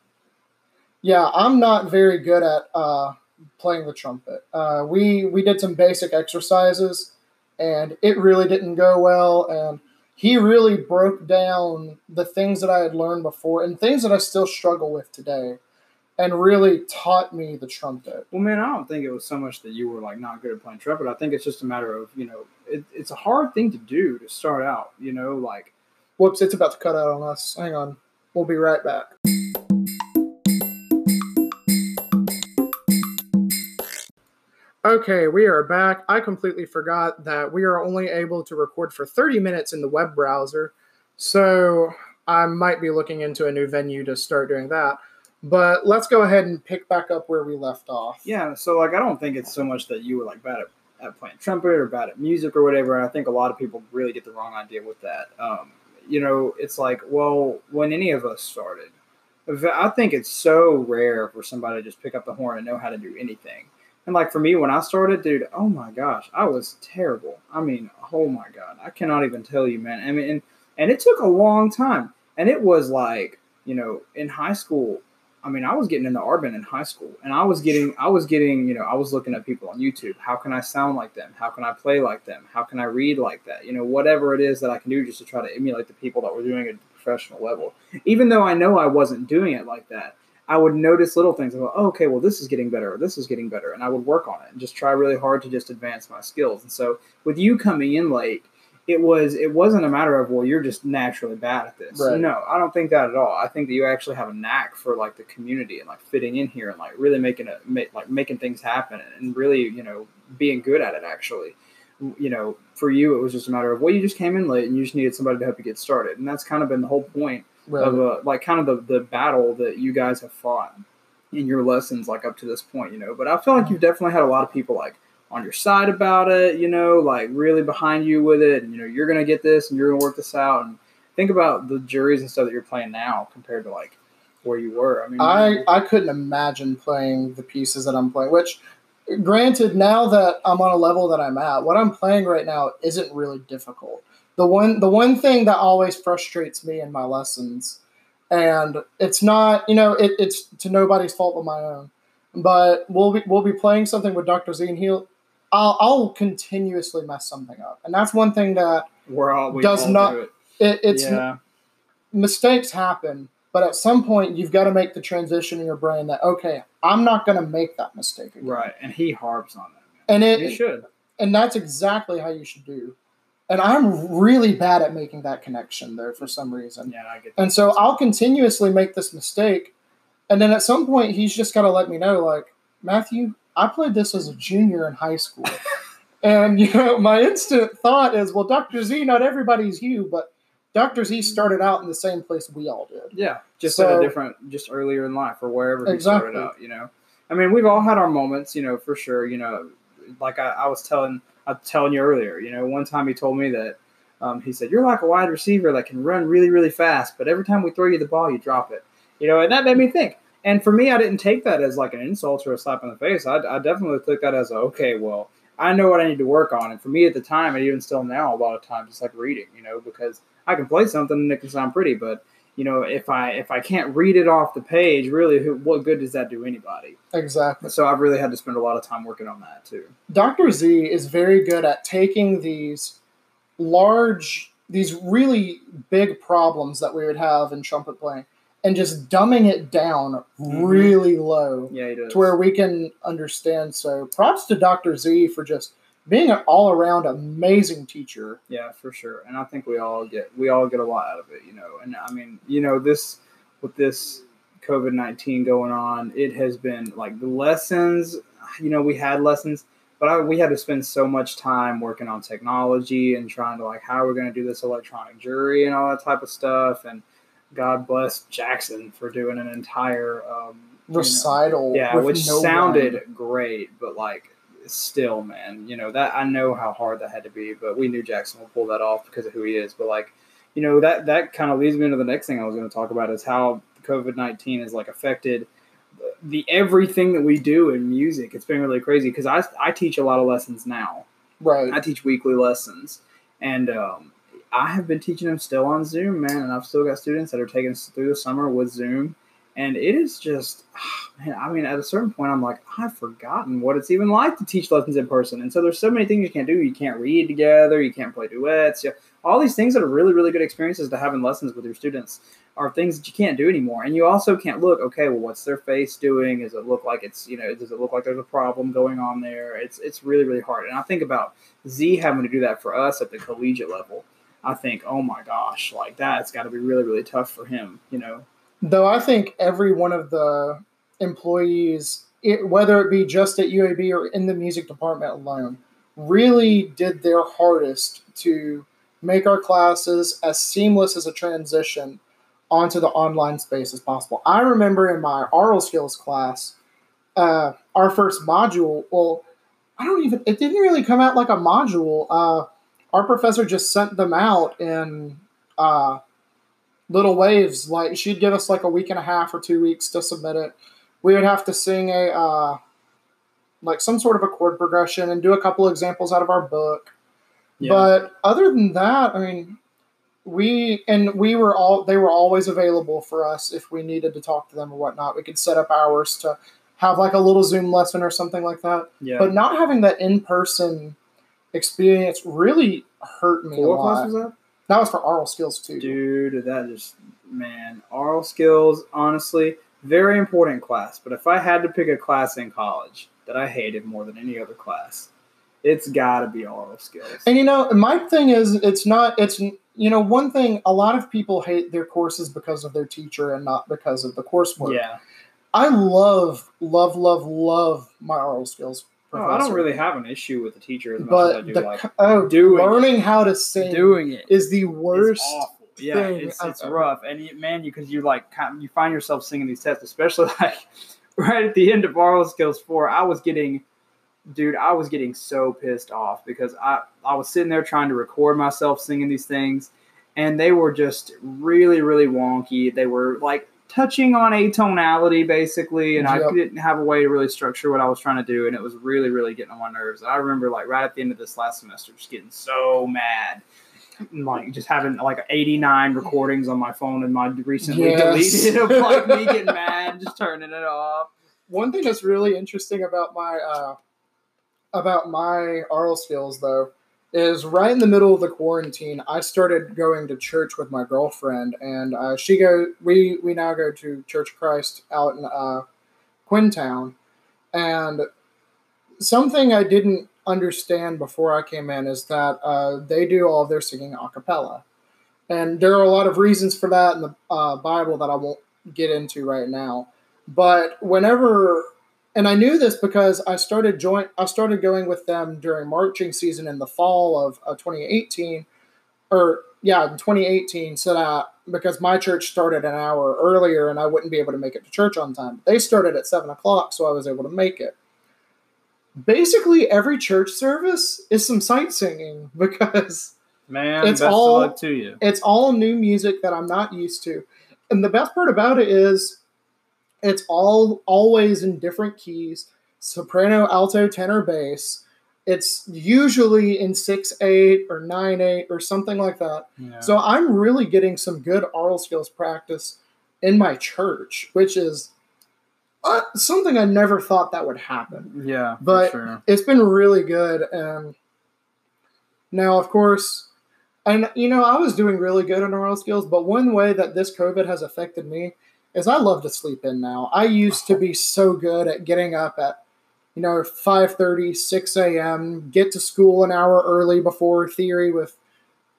yeah, I'm not very good at uh, playing the trumpet. Uh, we we did some basic exercises, and it really didn't go well. And he really broke down the things that I had learned before and things that I still struggle with today, and really taught me the trumpet.
Well, man, I don't think it was so much that you were like not good at playing trumpet. I think it's just a matter of you know, it, it's a hard thing to do to start out. You know, like
Whoops! It's about to cut out on us. Hang on. We'll be right back. Okay, we are back. I completely forgot that we are only able to record for 30 minutes in the web browser. So I might be looking into a new venue to start doing that. But let's go ahead and pick back up where we left off.
Yeah, so like I don't think it's so much that you were like bad at, at playing trumpet or bad at music or whatever. I think a lot of people really get the wrong idea with that. Um, you know, it's like, well, when any of us started, I think it's so rare for somebody to just pick up the horn and know how to do anything. And like for me, when I started, dude, oh my gosh, I was terrible. I mean, oh my god, I cannot even tell you, man. I mean, and, and it took a long time. And it was like, you know, in high school, I mean, I was getting into art band in high school, and I was getting, I was getting, you know, I was looking at people on YouTube. How can I sound like them? How can I play like them? How can I read like that? You know, whatever it is that I can do just to try to emulate the people that were doing it at a professional level. Even though I know I wasn't doing it like that, I would notice little things. I go, oh, okay, well, this is getting better, or this is getting better, and I would work on it and just try really hard to just advance my skills. And so, with you coming in late, it was it wasn't a matter of well, you're just naturally bad at this.
Right.
No, I don't think that at all. I think that you actually have a knack for like the community and like fitting in here and like really making it make, like making things happen and really you know being good at it. Actually, you know, for you, it was just a matter of well, you just came in late and you just needed somebody to help you get started, and that's kind of been the whole point
Right.
of uh, like kind of the, the battle that you guys have fought in your lessons like up to this point you know but i feel like you've definitely had a lot of people like on your side about it you know like really behind you with it and you know you're gonna get this and you're gonna work this out and think about the juries and stuff that you're playing now compared to like where you were i mean
I, I couldn't imagine playing the pieces that I'm playing, which, granted, now that I'm on a level that I'm at, what I'm playing right now isn't really difficult. The one, the one thing that always frustrates me in my lessons, and it's not, you know, it, it's to nobody's fault but my own, but we'll be, we'll be playing something with Dr. Z and he'll, I'll, I'll continuously mess something up. And that's one thing that
we're all we
does
all
not-
do it.
it, it's,
yeah
mistakes happen, but at some point you've got to make the transition in your brain that okay, I'm not going to make that mistake again.
right and he harps on that
And
man. you
it
should
and that's exactly how you should do. And I'm really bad at making that connection there for some reason.
yeah i get that.
And so I'll continuously make this mistake, and then at some point he's just got to let me know, like Matthew, I played this as a junior in high school. *laughs* And you know, my instant thought is, well, Dr. Z, not everybody's you, but Dr. Z started out in the same place we all did.
Yeah, just at a different, just earlier in life or wherever he started out. You know, I mean, we've all had our moments. You know, for sure. You know, like I, I was telling, I was telling you earlier. You know, one time he told me that. Um, he said, "You're like a wide receiver that can run really, really fast, but every time we throw you the ball, you drop it." You know, and that made me think. And for me, I didn't take that as like an insult or a slap in the face. I, I definitely took that as a, okay, well, I know what I need to work on. And for me at the time, and even still now, a lot of times it's like reading. You know, because I can play something and it can sound pretty, but you know, if I if I can't read it off the page, really, who, what good does that do anybody?
Exactly.
So I've really had to spend a lot of time working on that too.
Dr. Z is very good at taking these large, these really big problems that we would have in trumpet playing and just dumbing it down
Mhm.
really low
Yeah, he does.
to where we can understand. So props to Dr. Z for just being an all around amazing teacher.
Yeah, for sure. And I think we all get we all get a lot out of it, you know. And I mean, you know, this with this COVID nineteen going on, it has been like the lessons. You know, we had lessons, but I, we had to spend so much time working on technology and trying to like how we're going to do this electronic jury and all that type of stuff. And God bless Jackson for doing an entire um, you know,
Recital.
yeah, which
no
sounded
rhyme.
great, but like still, man, you know that I know how hard that had to be, but we knew Jackson would pull that off because of who he is. But like, you know that that kind of leads me into the next thing I was going to talk about is how COVID nineteen has like affected the everything that we do in music. It's been really crazy because I I teach a lot of lessons now.
Right.
I teach weekly lessons, and um, I have been teaching them still on Zoom, man. And I've still got students that are taking us through the summer with Zoom, and it is just, *sighs* man. I mean, at a certain point, I'm like, I've forgotten what it's even like to teach lessons in person. And so there's so many things you can't do. You can't read together. You can't play duets. You, all these things that are really, really good experiences to have in lessons with your students are things that you can't do anymore. And you also can't look, okay, well, what's their face doing? Does it look like it's, you know, does it look like there's a problem going on there? It's it's really, really hard. And I think about Z having to do that for us at the collegiate level. I think, oh my gosh, like that's got to be really, really tough for him, you know.
Though I think every one of the employees, it, whether it be just at UAB or in the music department alone, really did their hardest to make our classes as seamless as a transition onto the online space as possible. I remember in my aural skills class, uh, our first module, well, I don't even, it didn't really come out like a module. Uh, our professor just sent them out in uh, little waves. Like she'd give us like a week and a half or two weeks to submit it. We would have to sing a, uh, like some sort of a chord progression and do a couple examples out of our book.
Yeah.
But other than that, I mean, we and we were all they were always available for us if we needed to talk to them or whatnot. We could set up hours to have like a little Zoom lesson or something like that.
yeah.
But not having that in person experience really hurt me a
what class
lot.
was that?
That was for aural skills too.
Dude, that just man, aural skills, honestly, very important class. But if I had to pick a class in college that I hated more than any other class, it's got to be aural skills.
And you know, my thing is, it's not. It's you know, one thing. A lot of people hate their courses because of their teacher and not because of the coursework.
Yeah,
I love, love, love, love my aural skills.
No, oh, I don't really have an issue with the teacher as much as I
But
do
the
like
oh,
doing it.
learning how to sing
doing it.
is the
It's
worst.
awful. Yeah,
thing
it's it's rough, and you, man, you because you like you find yourself singing these tests, especially *laughs* like right at the end of aural skills four. I was getting, dude, I was getting so pissed off because I I was sitting there trying to record myself singing these things, and they were just really really wonky. They were like touching on atonality basically, and I didn't have a way to really structure what I was trying to do, and it was really really getting on my nerves. And I remember like right at the end of this last semester, just getting so mad. and, Like just having like 89 recordings on my phone and my recently
Yes.
deleted of like me *laughs* getting mad, just turning it off.
One thing that's really interesting about my uh, about my aural skills though is right in the middle of the quarantine, I started going to church with my girlfriend, and uh, she go. We we now go to Church Christ out in uh, Quinton, and something I didn't understand before I came in is that uh, they do all of their singing a cappella, and there are a lot of reasons for that in the uh, Bible that I won't get into right now. But whenever and I knew this because I started join I started going with them during marching season in the fall of uh, 2018 or yeah, in 2018 so that because my church started an hour earlier and I wouldn't be able to make it to church on time. They started at seven o'clock, so I was able to make it. Basically, every church service is some sight singing *laughs* because
Man,
It's all-
of to you.
it's all new music that I'm not used to. And the best part about it is it's all always in different keys soprano, alto, tenor, bass. It's usually in 6 8 or 9 8 or something like that.
Yeah.
So I'm really getting some good aural skills practice in my church, which is uh, something I never thought that would happen
yeah,
but-
sure.
it's been really good and now of course and you know i was doing really good in aural skills but one way that this covid has affected me is i love to sleep in now i used to be so good at getting up at you know 5.30 6 a.m get to school an hour early before theory with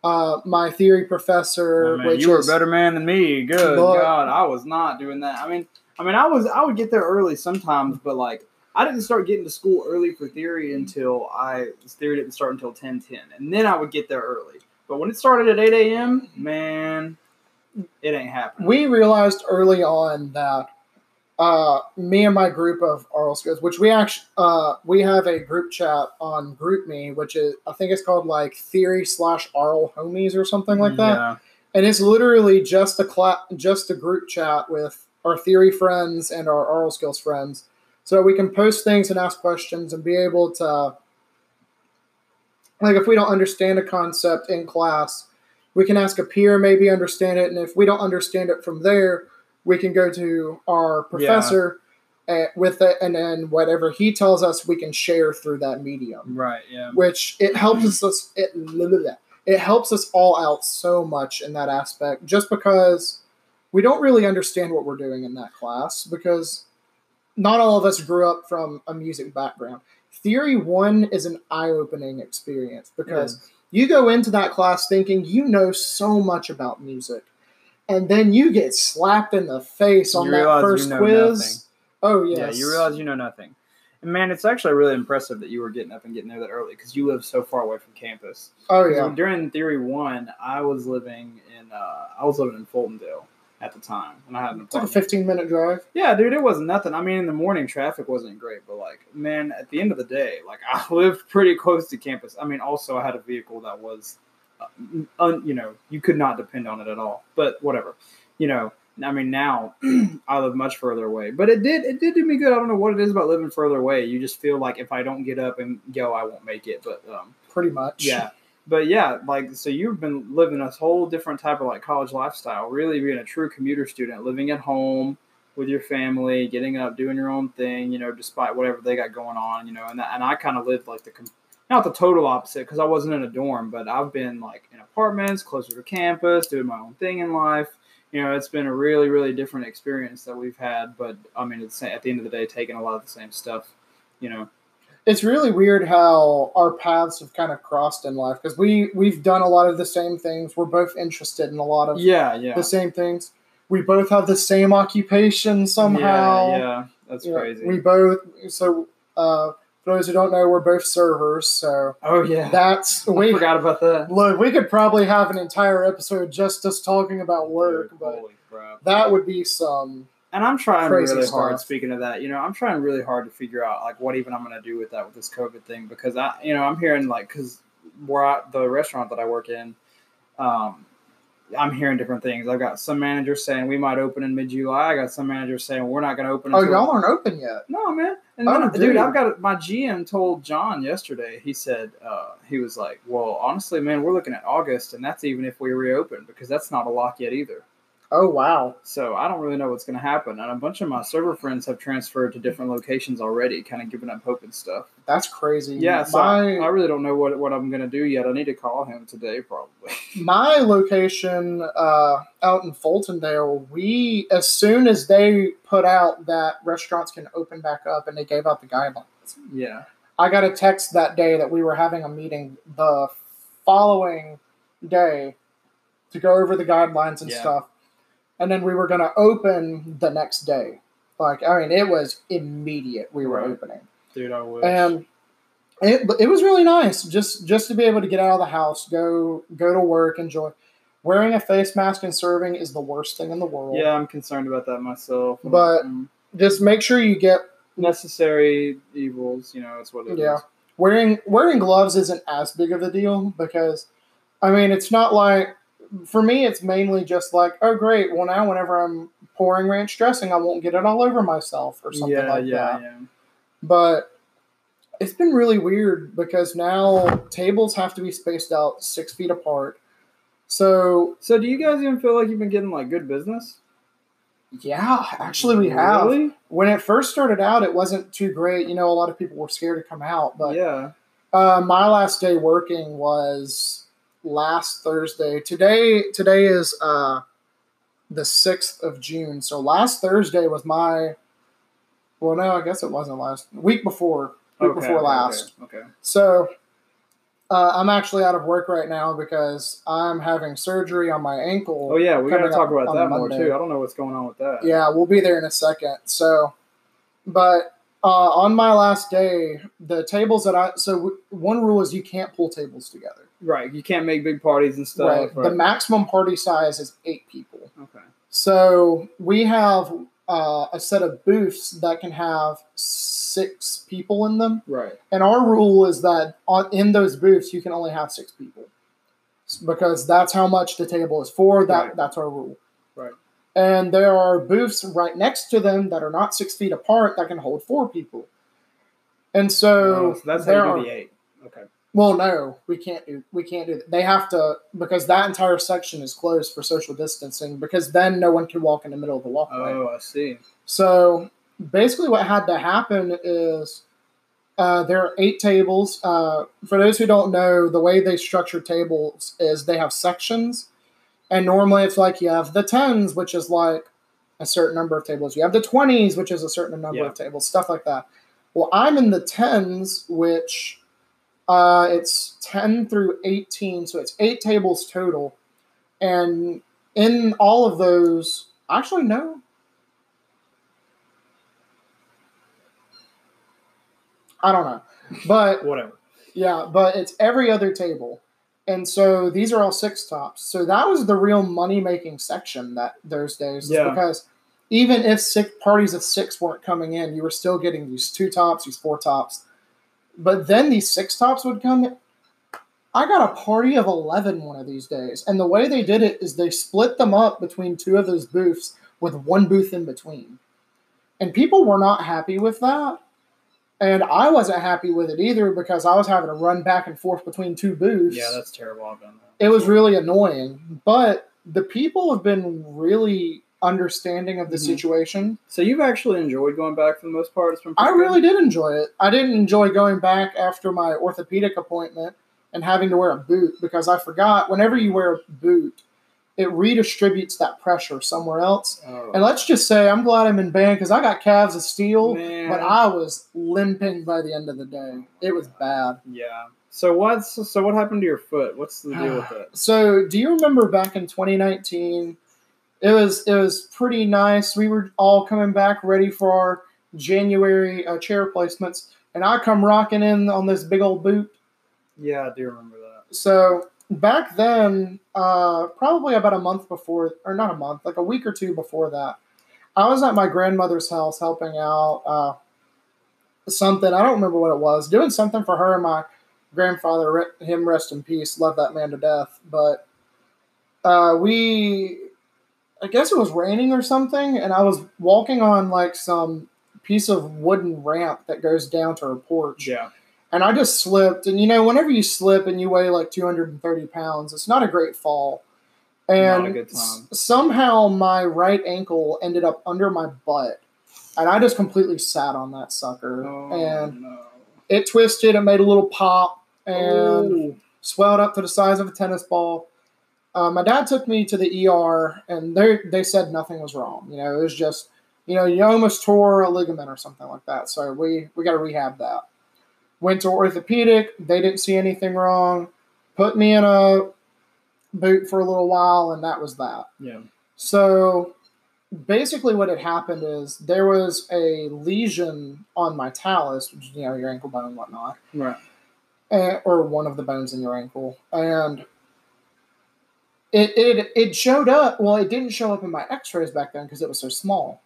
uh, my theory professor
Oh, man,
which
you were a better man than me. Good
But-
God, I was not doing that. I mean, I mean, I was. I would get there early sometimes, but like, I didn't start getting to school early for theory until I theory didn't start until ten ten, and then I would get there early. But when it started at eight a.m., man, it ain't happening.
we realized early on that uh, me and my group of skills, which we actually uh, we have a group chat on GroupMe, which is I think it's called like Theory slash Oral Homies or something like that,
Yeah.
and it's literally just a cla- just a group chat with our theory friends and our aural skills friends, so we can post things and ask questions and be able to like if we don't understand a concept in class, we can ask a peer maybe understand it, and if we don't understand it from there, we can go to our professor uh, with it, and then whatever he tells us, we can share through that medium.
Right. Yeah.
Which it helps us it *clears throat* it helps us all out so much in that aspect, just because we don't really understand what we're doing in that class because not all of us grew up from a music background. Theory one is an eye-opening experience because you go into that class thinking you know so much about music, and then you get slapped in the face on
You
that
realize you
first
know
quiz.
nothing.
Oh yes.
Yeah, you realize you know nothing. And man, it's actually really impressive that you were getting up and getting there that early because you live so far away from campus.
Oh yeah.
During Theory One, I was living in uh, I was living in Fultondale at the time, and I had an
It's like a 15 minute drive.
Yeah, dude, it wasn't nothing. I mean, in the morning traffic wasn't great, but like, man, at the end of the day, like *laughs* I lived pretty close to campus. I mean, also I had a vehicle that was, uh, un, you know, you could not depend on it at all. But whatever, you know. I mean, now *clears throat* I live much further away, but it did it did do me good. I don't know what it is about living further away. You just feel like if I don't get up and go, I won't make it. But um,
Pretty much.
yeah. But yeah, like so you've been living a whole different type of like college lifestyle, really being a true commuter student, living at home with your family, getting up, doing your own thing, you know, despite whatever they got going on, you know, and that, and I kind of lived like the not the total opposite because I wasn't in a dorm, but I've been like in apartments, closer to campus, doing my own thing in life. You know, it's been a really, really different experience that we've had, but I mean, it's at the end of the day, taking a lot of the same stuff, you know.
It's really weird how our paths have kind of crossed in life because we we've done a lot of the same things. We're both interested in a lot of
Yeah, yeah.
the same things. We both have the same occupation somehow.
Yeah, yeah. That's
You know,
crazy.
we both so uh, for those who don't know, we're both servers. So
oh yeah.
that's
I
we
forgot about that.
look. We could probably have an entire episode just us talking about work,
Dude,
but
holy crap.
that would be some.
And I'm trying
Crazy
really
stuff.
hard. Speaking of that, you know, I'm trying really hard to figure out like what even I'm going to do with that with this COVID thing because I, you know, I'm hearing like because where I, the restaurant that I work in, um, I'm hearing different things. I've got some managers saying we might open in mid July. I got some managers saying we're not going to open.
Oh, y'all aren't open yet.
No, man. And
Oh,
then,
dude.
dude, I've got my GM told John yesterday. He said uh, he was like, "Well, honestly, man, we're looking at August, and that's even if we reopen because that's not a lock yet either."
Oh wow.
So I don't really know what's going to happen. And a bunch of my server friends have transferred to different locations already, kind of giving up hope and stuff.
That's crazy.
Yeah, so I,
my
I really don't know what, what I'm going to do yet. I need to call him today, probably. *laughs*
my location uh, out in Fultondale, we as soon as they put out that restaurants can open back up and they gave out the guidelines,
yeah.
I got a text that day that we were having a meeting the following day to go over the guidelines and
Yeah.
stuff, and then we were going to open the next day. Like I mean, it was immediate. We were
Right.
opening.
Dude, I wish.
and it it was really nice just just to be able to get out of the house, go go to work, enjoy. Wearing a face mask and serving is the worst thing in the world.
yeah, I'm concerned about that myself.
But-
Um,
Just make sure you get
necessary evils, you know, it's what it is.
Yeah. wearing wearing gloves isn't as big of a deal because I mean it's not like for me it's mainly just like oh great well now whenever I'm pouring ranch dressing I won't get it all over myself or something
yeah,
like
yeah,
that.
yeah.
But it's been really weird because now tables have to be spaced out six feet apart. So
So, do you guys even feel like you've been getting like good business?
yeah, actually we have.
Really?
When it first started out, it wasn't too great. You know, a lot of people were scared to come out. But
yeah.
uh, my last day working was last Thursday. Today, today is uh, the sixth of June. So last Thursday was my. Well, no, I guess it wasn't last week before. Week
Okay,
before
okay,
last.
Okay. okay.
So uh, I'm actually out of work right now because I'm having surgery on my ankle.
Oh yeah, we got to talk about that more too. I don't know what's going on with that.
Yeah, we'll be there in a second. So, but uh, on my last day, the tables that I so w- one rule is you can't pull tables together.
Right. You can't make big parties and stuff.
right.
Right.
The maximum party size is eight people.
okay.
So we have uh, a set of booths that can have six people in them.
Right.
And our rule is that on in those booths you can only have six people because that's how much the table is for. That
Right.
that's our rule. And there are booths right next to them that are not six feet apart that can hold four people. And so,
Oh, so that's
there
how you do the eight. Okay.
well, no, we can't do we can't do that. They have to because that entire section is closed for social distancing because then no one can walk in the middle of the walkway.
Oh, I see.
So basically, what had to happen is uh, there are eight tables. Uh, for those who don't know, the way they structure tables is they have sections, and normally it's like you have the tens, which is like a certain number of tables. You have the twenties, which is a certain number
Yeah.
of tables, stuff like that. Well, I'm in the tens, which uh, it's ten through eighteen, so it's eight tables total, and in all of those, actually no, I don't know. But
Whatever.
yeah, but it's every other table. And so these are all six tops. So that was the real money making section that those days.
Yeah.
Because even if six parties of six weren't coming in, you were still getting these two tops, these four tops. But then these six tops would come. I got a party of 11 one of these days. And the way they did it is they split them up between two of those booths with one booth in between. And people were not happy with that. And I wasn't happy with it either because I was having to run back and forth between two booths.
Yeah, that's terrible. I've done that.
it was really annoying. But the people have been really understanding of the
Mhm.
situation.
So you've actually enjoyed going back for the most part. It's been
I really
good?
did enjoy it. I didn't enjoy going back after my orthopedic appointment and having to wear a boot because I forgot whenever you wear a boot, it redistributes that pressure somewhere else.
Oh,
And let's just say I'm glad I'm in band because I got calves of steel,
man.
but I was limping by the end of the day. It was bad.
yeah. So what's so what happened to your foot? What's the deal with it? *sighs*
So, do you remember back in 2019? It was it was pretty nice. We were all coming back ready for our January uh, chair placements, and I come rocking in on this big old boot.
Yeah, I do remember that.
So back then, uh, probably about a month before, or not a month, like a week or two before that, I was at my grandmother's house helping out uh, something. I don't remember what it was. Doing something for her and my grandfather. Him rest in peace. Love that man to death. But uh, we, I guess it was raining or something, and I was walking on like some piece of wooden ramp that goes down to her porch
Yeah.
And I just slipped. And you know, whenever you slip and you weigh like 230 pounds, it's not a great fall. And
Not a good
s- somehow my right ankle ended up under my butt, and I just completely sat on that sucker,
Oh,
and
no.
it twisted. It made a little pop and
Oh.
swelled up to the size of a tennis ball. Uh, my dad took me to the ER, and they they said nothing was wrong. You know, it was just you know you almost tore a ligament or something like that. So we we got to rehab that. Went to orthopedic. They didn't see anything wrong. Put me in a boot for a little while, and that was that.
yeah.
So basically, what had happened is there was a lesion on my talus, which is you know your ankle bone and whatnot
Right.
and, or one of the bones in your ankle, and it it it showed up. Well, it didn't show up in my X-rays back then because it was so small.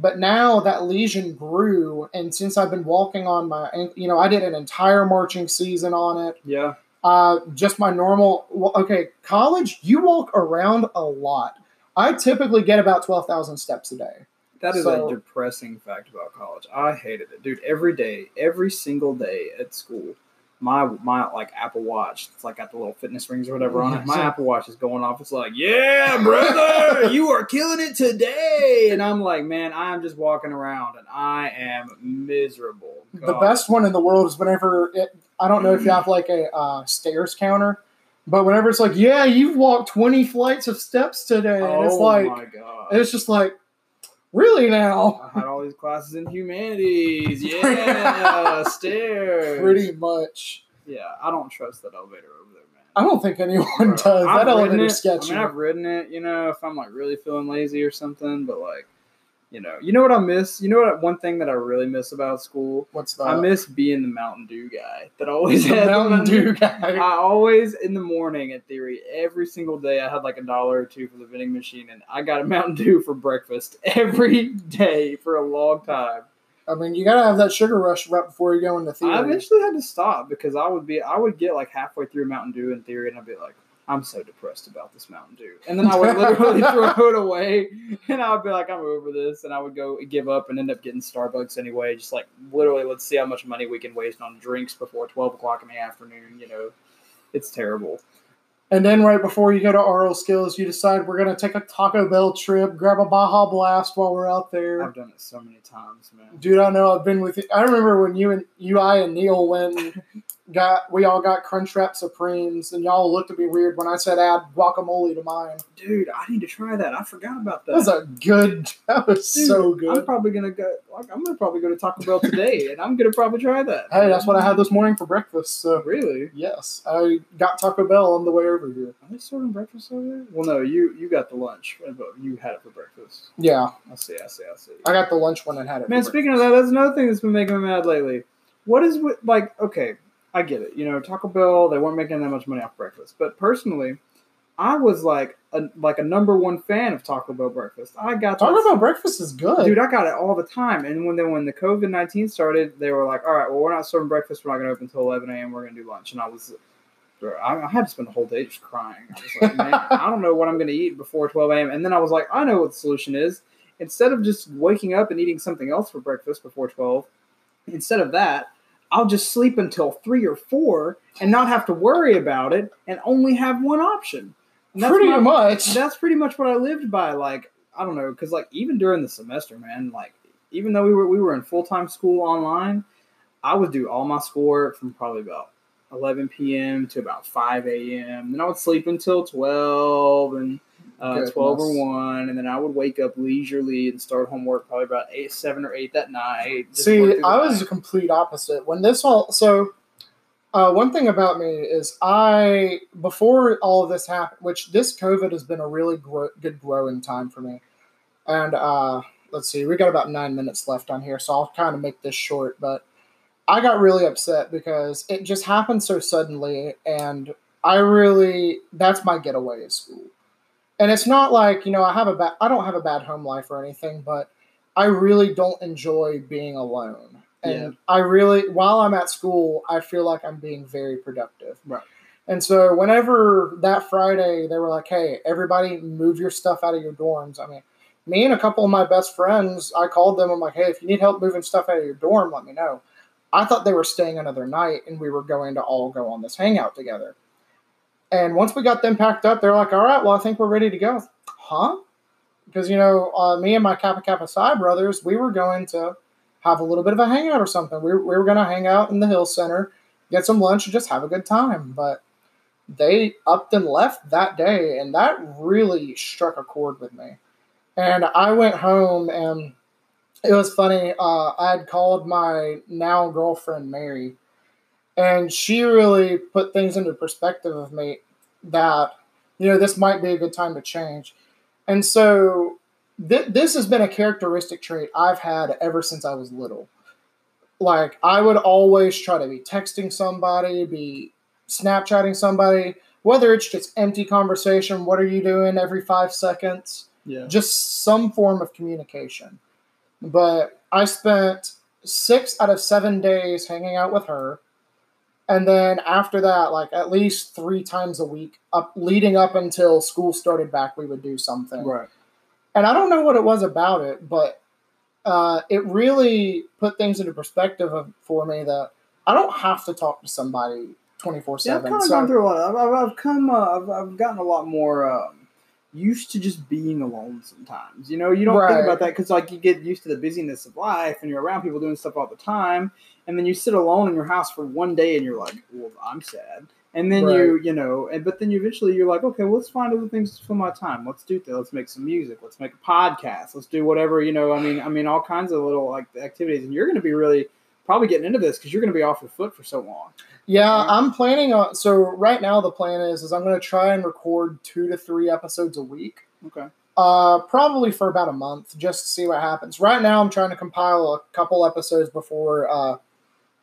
But now that lesion grew, and since I've been walking on my, you know, I did an entire marching season on it.
Yeah.
Uh, just my normal. Well, okay, college, you walk around a lot. I typically get about twelve thousand steps a day.
That is
So-
a depressing fact about college. I hated it, dude. Every day, every single day at school, my my like Apple Watch, it's like got the little fitness rings or whatever on it. My Apple Watch is going off. It's like, yeah, brother, you are killing it today. And I'm like, man, I'm just walking around and I am miserable.
The best one in the world is whenever it. I don't know if you have like a uh, stairs counter, but whenever it's like, yeah, you've walked twenty flights of steps today, and it's
Oh
like,
my god.
it's just like, really now,
I had all these classes in humanities. *laughs* Yeah, stairs.
pretty much.
Yeah, I don't trust that elevator over there, man.
I don't think anyone
Bro,
does.
I've
that
ridden
elevator's sketchy.
I mean, I've ridden it, you know, if I'm like really feeling lazy or something, but like, You know, you know what I miss. You know what one thing that I really miss about school.
What's that?
I miss being the Mountain Dew guy that always *laughs*
The Mountain Dew guy.
I always in the morning in theory every single day I had like a dollar or two for the vending machine and I got a Mountain Dew for breakfast *laughs* every day for a long time.
I mean, you gotta have that sugar rush right before you go into theory.
I eventually had to stop because I would be I would get like halfway through Mountain Dew in theory and I'd be like I'm so depressed about this Mountain Dew. And then I would literally *laughs* throw it away and I would be like, I'm over this. And I would go give up and end up getting Starbucks anyway. Just like literally, let's see how much money we can waste on drinks before 12 o'clock in the afternoon. You know, it's terrible.
And then right before you go to Aural Skills, you decide we're gonna take a Taco Bell trip, grab a Baja Blast while we're out there.
I've done it so many times, man.
Dude, I know I've been with you. I remember when you and you, I, and Neil went got we all got Crunchwrap Supremes, and y'all looked at me weird when I said add guacamole to mine.
Dude, I need to try that. I forgot about that.
That was a good. *laughs* That was
Dude,
so good.
I'm probably gonna go. Like, I'm gonna probably go to Taco Bell today, and I'm gonna probably try that.
Hey, that's what I had this morning for breakfast. So
Really?
yes, I got Taco Bell on the way over here.
Are they serving breakfast over there? Well, no. You you got the lunch, but you had it for breakfast.
Yeah,
I see. I see. I see.
I got the lunch one and had it.
Man, speaking of that, that's another thing that's been making me mad lately. What is with like? Okay, I get it. You know, Taco Bell they weren't making that much money off breakfast, but personally, I was like a like a number one fan of Taco Bell breakfast. I got
Taco Bell breakfast is good.
Dude, I got it all the time. And when then when the COVID nineteen started, they were like, "All right, well, we're not serving breakfast. We're not going to open until eleven a.m. We're going to do lunch." And I was, I, I had to spend the whole day just crying. I was like, "Man, *laughs* I don't know what I'm going to eat before twelve a.m." And then I was like, "I know what the solution is. Instead of just waking up and eating something else for breakfast before twelve, instead of that." I'll just sleep until three or four and not have to worry about it and only have one option.
Pretty
my-
much.
that's pretty much what I lived by. Like I don't know, because like even during the semester, man, like even though we were we were in full time school online, I would do all my schoolwork from probably about 11 p.m. to about 5 a.m. Then I would sleep until 12 and uh, 12 or 1, and then I would wake up leisurely and start homework probably about 8, 7 or 8 that night.
See, I was
night.
the complete opposite. When this all so, uh, one thing about me is I before all of this happened, which this COVID has been a really gro- good growing time for me, and uh, let's see, we got about nine minutes left on here, so I'll kind of make this short. But I got really upset because it just happened so suddenly, and I really that's my getaway at school. And it's not like you know I have a bad I don't have a bad home life or anything, but I really don't enjoy being alone. And
Yeah.
I really, while I'm at school, I feel like I'm being very productive.
Right.
And so whenever that Friday they were like, "Hey, everybody, move your stuff out of your dorms." I mean, me and a couple of my best friends, I called them. I'm like, "Hey, if you need help moving stuff out of your dorm, let me know." I thought they were staying another night, and we were going to all go on this hangout together. And once we got them packed up, they're like, "All right, well, I think we're ready to go." Huh? Because you know, uh, me and my Kappa Kappa Psi brothers, we were going to have a little bit of a hangout or something. We, we were going to hang out in the Hill Center, get some lunch, and just have a good time. But they upped and left that day, and that really struck a chord with me. And I went home, and it was funny. Uh, I had called my now girlfriend Mary, and she really put things into perspective of me that you know this might be a good time to change. And so th- this has been a characteristic trait I've had ever since I was little. Like I would always try to be texting somebody, be Snapchatting somebody, whether it's just empty conversation, what are you doing every five seconds,
yeah.
just some form of communication. But I spent six out of seven days hanging out with her. And then after that, like at least three times a week, up leading up until school started back, we would do something
Right.
and I don't know what it was about it, but uh, it really put things into perspective of, for me that I don't have to talk to somebody twenty four
Yeah, I've
seven.
kind of gone through a lot. I've, I've, I've come, uh, I've, I've gotten a lot more um, used to just being alone. Sometimes, you know, you don't
Right.
think about that because like you get used to the busyness of life, and you're around people doing stuff all the time, and then you sit alone in your house for one day, and you're like, well, I'm sad. And then you, you know, and but then you eventually you're like, okay, well, let's find other things to fill my time. Let's do that. Let's make some music. Let's make a podcast. Let's do whatever, you know. I mean, I mean, all kinds of little like activities, and you're going to be really probably getting into this because you're going to be off your foot for so long.
Yeah,
Yeah.
I'm planning on. So right now the plan is is I'm going to try and record two to three episodes a week.
Okay.
Uh, probably for about a month, just to see what happens. Right now, I'm trying to compile a couple episodes before uh,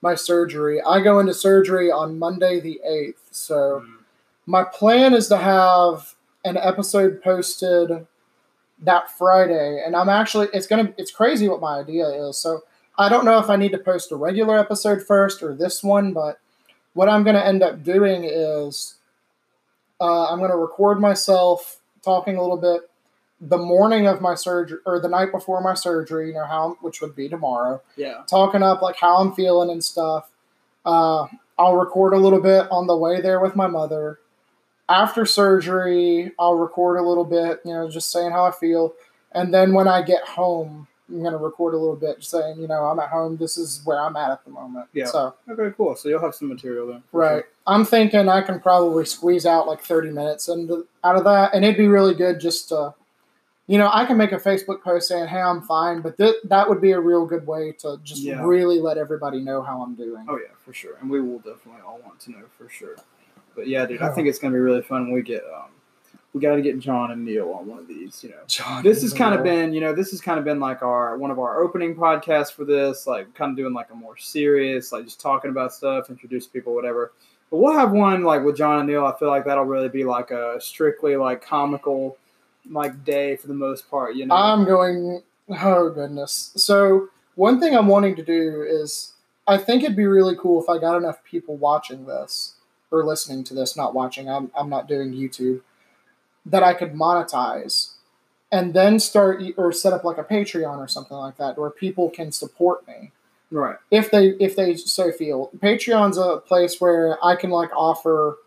my surgery. I go into surgery on Monday the eighth, so
Mm.
my plan is to have an episode posted that Friday, and I'm actually it's gonna it's crazy what my idea is. So I don't know if I need to post a regular episode first or this one, but what I'm gonna end up doing is uh, I'm gonna record myself talking a little bit the morning of my surgery or the night before my surgery, you know how which would be tomorrow
Yeah.
talking up like how I'm feeling and stuff. Uh, I'll record a little bit on the way there with my mother. After surgery, I'll record a little bit, you know, just saying how I feel. And then when I get home, I'm gonna record a little bit, saying, you know, I'm at home. This is where I'm at at the moment.
Yeah.
So
Okay, cool. So you'll have some material then.
right, I'm thinking I can probably squeeze out like 30 minutes into, out of that, and it'd be really good just to, you know, I can make a Facebook post saying, "Hey, I'm fine," but th- that would be a real good way to just
Yeah.
really let everybody know how I'm doing.
Oh yeah, for sure, and we will definitely all want to know for sure. But yeah, dude, I think it's gonna be really fun when we get um, we got to get John and Neil on one of these. You know,
John,
this has kind of been you know this has kind of been like our one of our opening podcasts for this, like kind of doing like a more serious, like just talking about stuff, introduce people, whatever. But we'll have one like with John and Neil. I feel like that'll really be like a strictly like comical like day for the most part. You know,
I'm going. Oh goodness. So one thing I'm wanting to do is, I think it'd be really cool if I got enough people watching this or listening to this, not watching. I'm I'm not doing YouTube. That I could monetize, and then start or set up like a Patreon or something like that, where people can support me
right?
if they if they so feel. Patreon's a place where I can like offer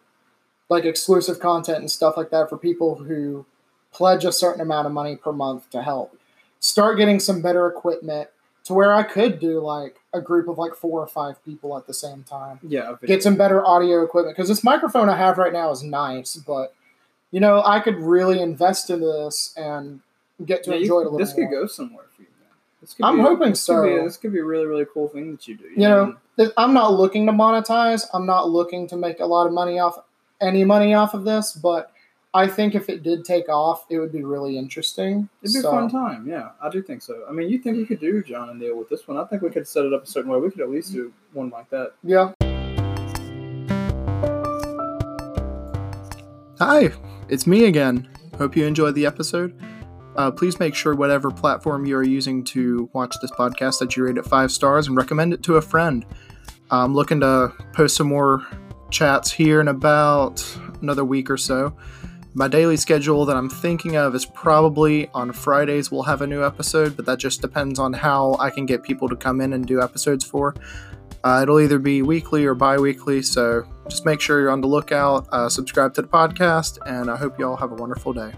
like exclusive content and stuff like that for people who pledge a certain amount of money per month to help. Start getting some better equipment to where I could do like a group of like four or five people at the same time.
Yeah,
Get some better audio equipment because this microphone I have right now is nice, but you know I could really invest in this and get to
Yeah, you
enjoy it a little
this
more.
could go somewhere for you. Man. This could
I'm hoping
this Could be,
so.
this could be a really, really cool thing that you do.
You know, th- I'm not looking to monetize. I'm not looking to make a lot of money off any money off of this, but I think if it did take off, it would be really interesting.
it'd be
So,
a fun time. Yeah, I do think so. I mean, you think we could do John and Neil with this one? I think we could set it up a certain way. We could at least do one like that.
Yeah.
Hi, it's me again. Hope you enjoyed the episode. Uh, please make sure whatever platform you are using to watch this podcast that you rate it five stars and recommend it to a friend. I'm looking to post some more chats here in about another week or so. My daily schedule that I'm thinking of is probably on Fridays we'll have a new episode, but that just depends on how I can get people to come in and do episodes for. Uh, it'll either be weekly or bi weekly, so just make sure you're on the lookout. Uh, subscribe to the podcast, and I hope you all have a wonderful day.